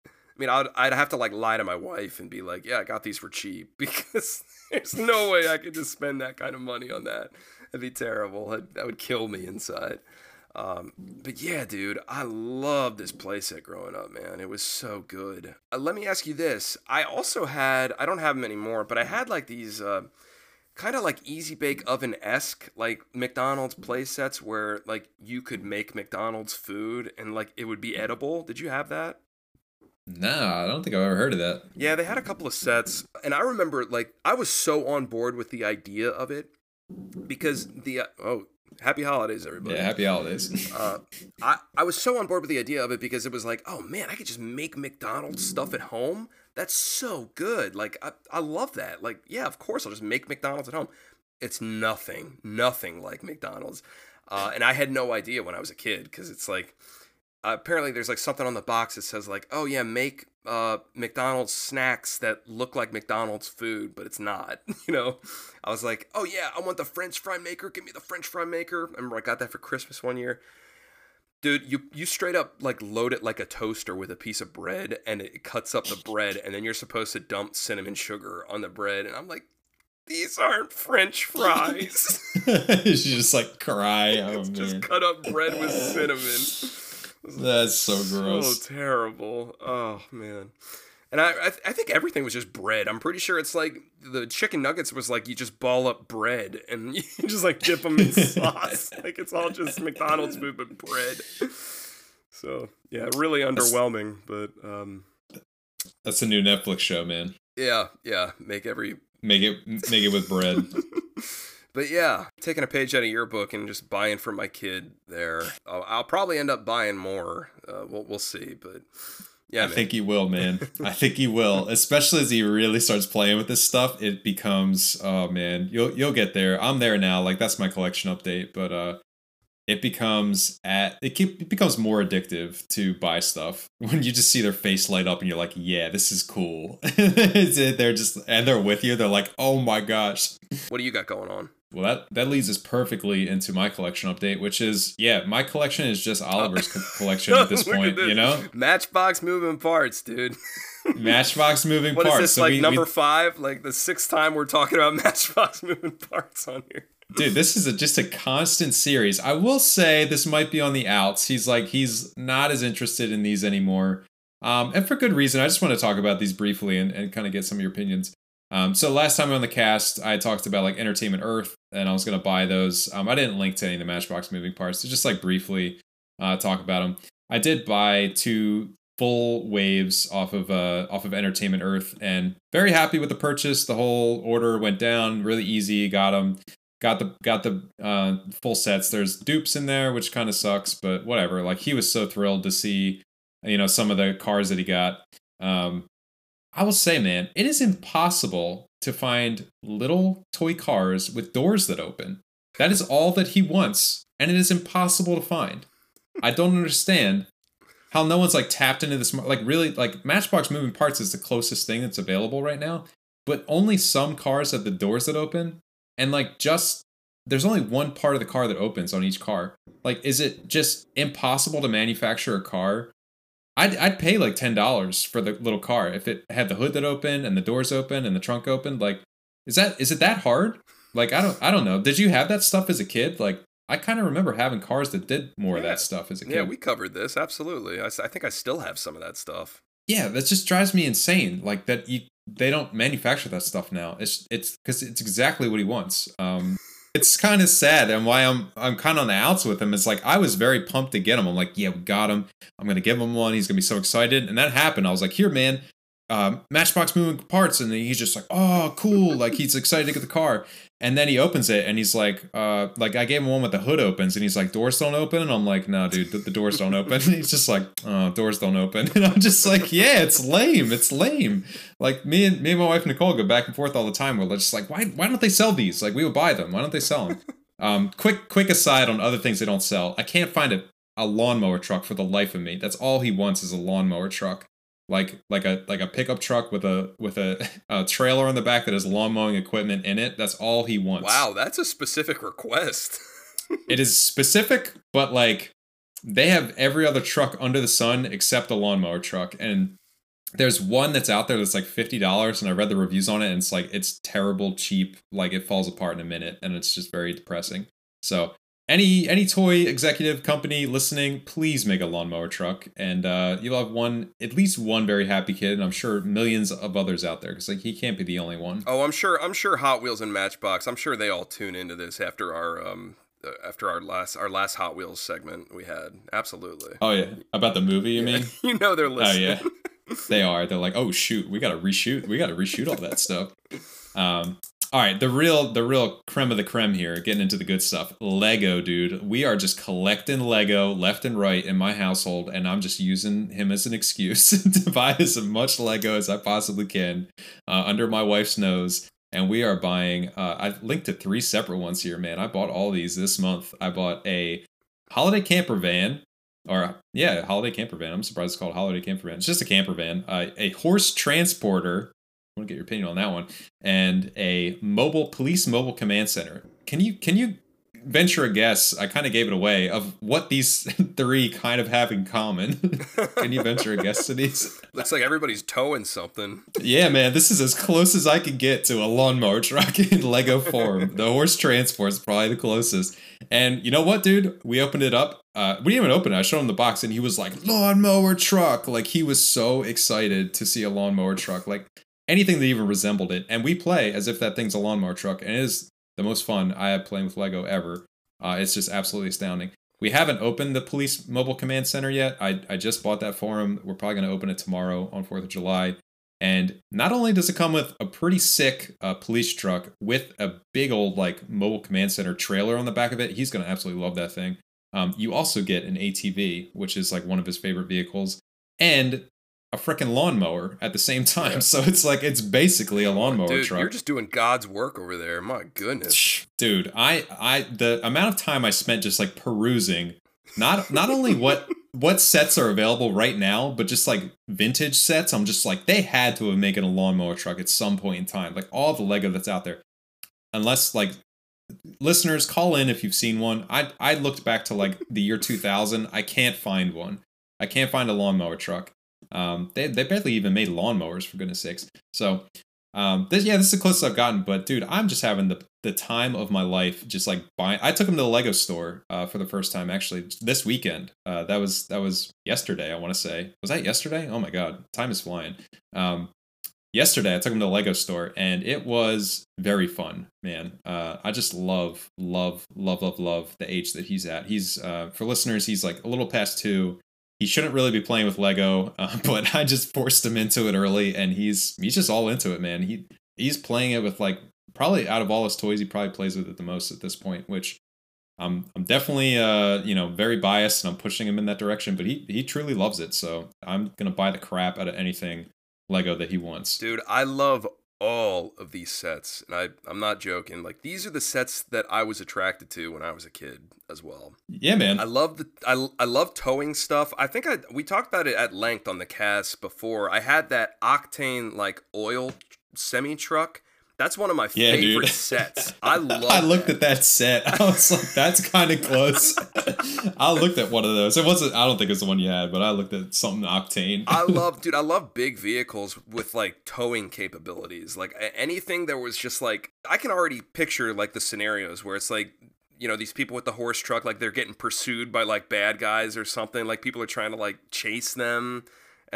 Speaker 3: I mean, I'd, I'd have to like lie to my wife and be like, "Yeah, I got these for cheap," because there's no way I could just spend that kind of money on that. That'd be terrible. That would kill me inside. Um, but yeah, dude, I loved this playset growing up, man. It was so good. Uh, let me ask you this: I also had, I don't have them anymore, but I had like these. Uh, kind of like easy bake oven esque, like McDonald's playsets where like you could make McDonald's food and like it would be edible. Did you have that?
Speaker 2: No, I don't think I've ever heard of that.
Speaker 3: Yeah, they had a couple of sets, and I remember like I was so on board with the idea of it because the uh, oh, happy holidays, everybody.
Speaker 2: Yeah, happy holidays.
Speaker 3: Uh, I, I was so on board with the idea of it because it was like, oh man, I could just make McDonald's stuff at home. That's so good. Like, I, I love that. Like, yeah, of course, I'll just make McDonald's at home. It's nothing, nothing like McDonald's. Uh, and I had no idea when I was a kid because it's like, apparently there's like something on the box that says like, oh yeah, make uh, McDonald's snacks that look like McDonald's food, but it's not. You know, I was like, oh yeah, I want the French fry maker. Give me the French fry maker. I remember I got that for Christmas one year. Dude, you you straight up like load it like a toaster with a piece of bread, and it cuts up the bread, and then you're supposed to dump cinnamon sugar on the bread, and I'm like, these aren't French fries.
Speaker 2: you just like cry. Oh
Speaker 3: it's just cut up bread with cinnamon.
Speaker 2: That's so gross.
Speaker 3: So terrible. Oh man. And I, I, I think everything was just bread. I'm pretty sure it's like the chicken nuggets was like you just ball up bread and you just like dip them in sauce. Like it's all just McDonald's food but bread. So yeah, really underwhelming. But um,
Speaker 2: That's a new Netflix show, man.
Speaker 3: yeah, yeah, make every.
Speaker 2: Make it make it with bread.
Speaker 3: But yeah, taking a page out of your book and just buying for my kid there. I'll, I'll probably end up buying more. Uh, we'll we'll see. But yeah,
Speaker 2: I
Speaker 3: man.
Speaker 2: think he will, man. I think he will. Especially as he really starts playing with this stuff, it becomes oh man, you'll you'll get there. I'm there now. Like that's my collection update, but uh it becomes at it, keep, it becomes more addictive to buy stuff when you just see their face light up and you're like, yeah, this is cool. they're just and they're with you. They're like, oh my gosh.
Speaker 3: what do you got going on?
Speaker 2: Well, that that leads us perfectly into my collection update, which is yeah, my collection is just Oliver's co- collection at this
Speaker 3: at
Speaker 2: point.
Speaker 3: this.
Speaker 2: You know,
Speaker 3: Matchbox moving parts, dude.
Speaker 2: Matchbox moving
Speaker 3: What
Speaker 2: parts.
Speaker 3: is this
Speaker 2: So
Speaker 3: like
Speaker 2: we- we-
Speaker 3: number five? Like the sixth time we're talking about Matchbox moving parts on here.
Speaker 2: dude this is a, just a constant series i will say this might be on the outs he's like he's not as interested in these anymore um, and for good reason i just want to talk about these briefly and, and kind of get some of your opinions um, so last time on the cast i talked about like entertainment earth and i was going to buy those um, i didn't link to any of the matchbox moving parts to just like briefly uh, talk about them i did buy two full waves off of uh off of entertainment earth and very happy with the purchase the whole order went down really easy got them got the got the uh, full sets. There's dupes in there, which kind of sucks, but whatever. Like he was so thrilled to see, you know, some of the cars that he got. Um, I will say, man, it is impossible to find little toy cars with doors that open. That is all that he wants, and it is impossible to find. I don't understand how no one's like tapped into this. Like really, like Matchbox moving parts is the closest thing that's available right now, but only some cars have the doors that open and like just there's only one part of the car that opens on each car like is it just impossible to manufacture a car i'd, I'd pay like $10 for the little car if it had the hood that opened and the doors open and the trunk opened. Like is that is it that hard? Like i don't i don't know. Did you have that stuff as a kid? Like i kind of remember having cars that did more of that stuff as a kid.
Speaker 3: Yeah, we covered this. Absolutely. I, I think I still have some of that stuff.
Speaker 2: yeah that just drives me insane like that you they don't manufacture that stuff now. It's it's because it's exactly what he wants. Um it's kind of sad and why i'm i'm kind of on the outs with him is like i was very pumped to get him. I'm like yeah we got him. I'm gonna give him one. He's gonna be so excited. And that happened. I was like here man um, matchbox moving parts and he's just like oh cool like he's excited to get the car. And then he opens it and he's like uh like i gave him one with the hood opens and he's like doors don't open? And i'm like no dude the, the doors don't open. And he's just like oh doors don't open. And i'm just like yeah it's lame it's lame. Like me and me and my wife nicole go back and forth all the time. We're just like why why don't they sell these? Like we would buy them. Why don't they sell them um quick quick aside on other things they don't sell. I can't find a, a lawnmower truck for the life of me. That's all he wants is a lawnmower truck like like a like a pickup truck with a with a, a trailer on the back that has lawn mowing equipment in it. That's all he wants.
Speaker 3: Wow, that's a specific request.
Speaker 2: it is specific but like they have every other truck under the sun except a lawnmower truck. And there's one that's out there that's like $50 and i read the reviews on it and it's like it's terrible cheap. Like it falls apart in a minute and it's just very depressing. So any any toy executive company listening please make a lawnmower truck and uh, you'll have one at least one very happy kid and i'm sure millions of others out there because like he can't be the only one
Speaker 3: Oh, I'm sure. I'm sure Hot Wheels and Matchbox. I'm sure they all tune into this after our um uh, after our last our last Hot Wheels segment we had. Absolutely.
Speaker 2: oh yeah about the movie you mean
Speaker 3: you know they're listening Oh
Speaker 2: yeah, they are. They're like, oh shoot, we got to reshoot. We got to reshoot all that stuff. Um, all right, the real, the real creme of the creme here. Getting into the good stuff. Lego, dude. We are just collecting Lego left and right in my household, and I'm just using him as an excuse to buy as much Lego as I possibly can uh, under my wife's nose. And we are buying. Uh, I've linked to three separate ones here, man. I bought all these this month. I bought a holiday camper van or yeah, holiday camper van. I'm surprised it's called holiday camper van. It's just a camper van. Uh, a horse transporter. Want to get your opinion on that one. And a mobile police mobile command center. Can you can you venture a guess? I kind of gave it away of what these three kind of have in common. can you venture a guess to these?
Speaker 3: Looks like everybody's towing something.
Speaker 2: Yeah, man, this is as close as I could get to a lawnmower truck in Lego form. the horse transport is probably the closest. And you know what, dude? We opened it up. Uh, we didn't even open it. I showed him the box, and he was like, "Lawnmower truck!" Like he was so excited to see a lawnmower truck, like anything that even resembled it. And we play as if that thing's a lawnmower truck, and it is the most fun I have playing with Lego ever. Uh, it's just absolutely astounding. We haven't opened the police mobile command center yet. I, I just bought that for him. We're probably going to open it tomorrow on 4th of July. And not only does it come with a pretty sick uh, police truck with a big old like mobile command center trailer on the back of it, he's going to absolutely love that thing. Um, you also get an ATV, which is like one of his favorite vehicles, and a freaking lawnmower at the same time. So it's like it's basically a lawnmower
Speaker 3: Dude,
Speaker 2: truck.
Speaker 3: you're just doing God's work over there. My goodness.
Speaker 2: dude i i the amount of time i spent just like perusing not not only what what sets are available right now but just like vintage sets i'm just like they had to have made a lawnmower truck at some point in time like all the lego that's out there unless like listeners, call in if you've seen one. I I looked back to like the year 2000. I can't find one. I can't find a lawnmower truck. Um, they they barely even made lawnmowers for goodness sakes. So, um, this yeah, this is the closest I've gotten. But dude, I'm just having the the time of my life. Just like buying. I took him to the Lego store uh, for the first time actually this weekend. Uh, that was that was yesterday. I want to say was that yesterday? Oh my god, time is flying. Um, yesterday I took him to the Lego store and it was very fun, man. Uh, I just love, love, love, love, love the age that he's at. He's uh, for listeners, he's like a little past two. He shouldn't really be playing with Lego, uh, but I just forced him into it early, and he's he's just all into it, man. He he's playing it with like probably out of all his toys, he probably plays with it the most at this point, which. I'm I'm definitely uh you know very biased and I'm pushing him in that direction, but he he truly loves it. So I'm gonna buy the crap out of anything Lego that he wants.
Speaker 3: Dude, I love all of these sets, and I I'm not joking. Like these are the sets that I was attracted to when I was a kid as well.
Speaker 2: Yeah, man.
Speaker 3: I love the I, I love towing stuff. I think I we talked about it at length on the cast before. I had that Octan like oil semi truck. That's one of my
Speaker 2: Yeah, dude.
Speaker 3: favorite sets. I love.
Speaker 2: I looked
Speaker 3: that.
Speaker 2: at that set. I was like, that's kind of close. I looked at one of those. It wasn't. I don't think it's the one you had, but I looked at something Octan.
Speaker 3: I love, dude. I love big vehicles with like towing capabilities. Like anything that was just like I can already picture like the scenarios where it's like you know these people with the horse truck like they're getting pursued by like bad guys or something. Like people are trying to like chase them.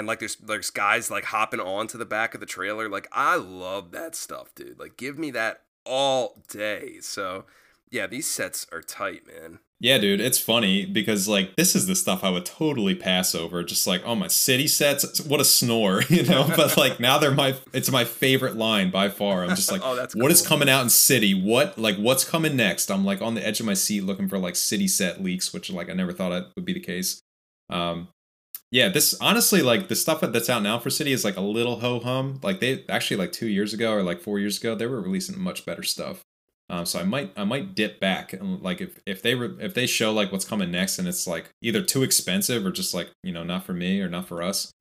Speaker 3: And like there's there's guys like hopping onto the back of the trailer. Like I love that stuff, dude. Like give me that all day. So yeah, these sets are tight, man.
Speaker 2: Yeah, dude, it's funny because like this is the stuff I would totally pass over. Just like, oh my city sets, what a snore, you know. but like now they're my, it's my favorite line by far. I'm just like,
Speaker 3: Oh, that's
Speaker 2: what is
Speaker 3: cool.
Speaker 2: coming out in city? What like what's coming next? I'm like on the edge of my seat looking for like city set leaks, which like I never thought it would be the case. Um, yeah, this honestly like the stuff that's out now for city is like a little ho hum. Like they actually like two years ago or like four years ago they were releasing much better stuff. Um, so I might I might dip back and like if if they re- if they show like what's coming next and it's like either too expensive or just like you know not for me or not for us.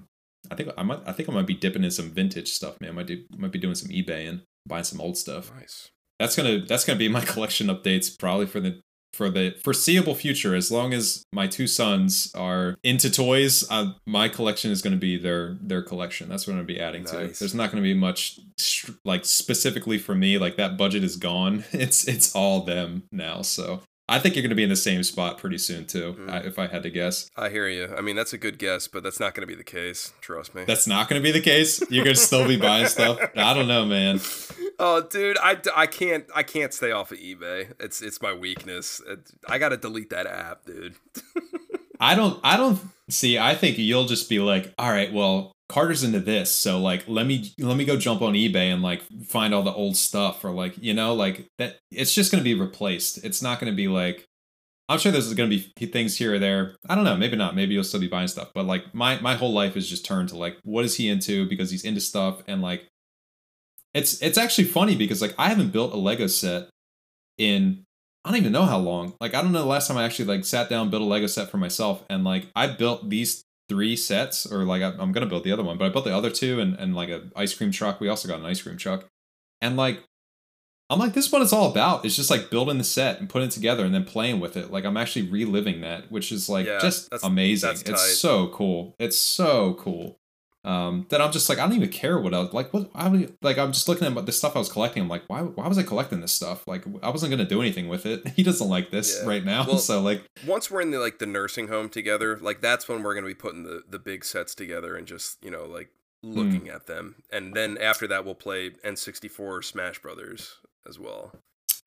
Speaker 2: I think I might I think I might be dipping in some vintage stuff, man. I might do might be doing some eBay and buying some old stuff.
Speaker 3: Nice.
Speaker 2: That's gonna that's gonna be my collection updates probably for the for the foreseeable future. As long as my two sons are into toys, uh, my collection is gonna be their their collection. That's what I'm gonna be adding to. There's not gonna be much like specifically for me. Like that budget is gone. It's it's all them now. So I think you're gonna be in the same spot pretty soon too.
Speaker 3: Mm.
Speaker 2: If I had to guess,
Speaker 3: I hear you. I mean, that's a good guess, but that's not going to be the case. Trust me.
Speaker 2: that's not gonna be the case. You're gonna still be buying stuff. I don't know, man.
Speaker 3: Oh, dude, I, I can't I can't stay off of eBay. It's it's my weakness. I got to delete that app, dude.
Speaker 2: I don't I don't see I think you'll just be like, all right, well, Carter's into this, so like let me let me go jump on eBay and like find all the old stuff or like, you know, like that it's just gonna be replaced. It's not gonna be like I'm sure there's gonna be things here or there. I don't know, maybe not. Maybe you'll still be buying stuff. But like my my whole life is just turned to like what is he into because he's into stuff and like it's it's actually funny because like I haven't built a Lego set in I don't even know how long. Like I don't know the last time I actually like sat down built a Lego set for myself and like I built these three sets or like I, I'm gonna build the other one, but I built the other two and and like a ice cream truck. We also got an ice cream truck, and like I'm like this is what it's all about. It's just like building the set and putting it together and then playing with it. Like I'm actually reliving that, which is like
Speaker 3: Yeah,
Speaker 2: just
Speaker 3: that's-
Speaker 2: amazing.
Speaker 3: that's
Speaker 2: it's so cool. It's so cool. Um, that I'm just like I don't even care what else. Like what? I would, like I'm just looking at the stuff I was collecting. I'm like, why? Why was I collecting this stuff? Like I wasn't gonna do anything with it. He doesn't like this
Speaker 3: Yeah.
Speaker 2: right now.
Speaker 3: Well-
Speaker 2: so like
Speaker 3: Once we're in the like the nursing home together, like that's when we're going to be putting the the big sets together and just, you know, like looking
Speaker 2: Hmm.
Speaker 3: at them. And then after that we'll play N64 Smash Brothers as well.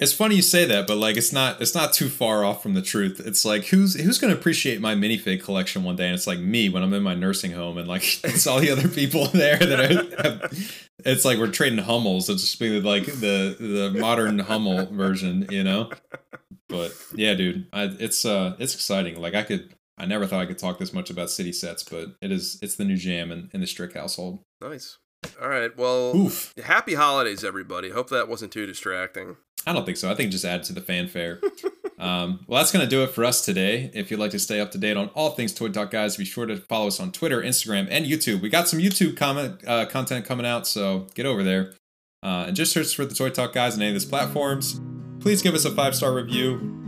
Speaker 2: It's funny you say that, but like it's not it's not too far off from the truth. It's like who's who's gonna appreciate my minifig collection one day? And it's like me when I'm in my nursing home and like it's all the other people there that are have, it's like we're trading Hummels. It's just being like the the modern Hummel version, you know? But yeah, dude, I, it's uh it's exciting. Like I could I never thought I could talk this much about city sets, but it is it's the new jam in, in the Strick household.
Speaker 3: Nice. All right. Well,
Speaker 2: Oof.
Speaker 3: happy holidays everybody. Hope that wasn't too distracting.
Speaker 2: I don't think so. I think just add to the fanfare. um, well, that's going to do it for us today. If you'd like to stay up to date on all things Toy Talk Guys, be sure to follow us on Twitter, Instagram, and YouTube. We got some YouTube comment uh, content coming out, so get over there. Uh, and just search for the Toy Talk Guys on any of these platforms. please give us a five star review.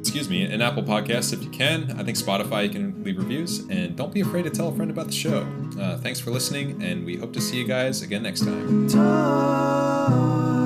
Speaker 2: Excuse me, an Apple Podcast if you can. I think Spotify you can leave reviews, and don't be afraid to tell a friend about the show. Uh, thanks for listening, and we hope to see you guys again next time.
Speaker 1: Toys.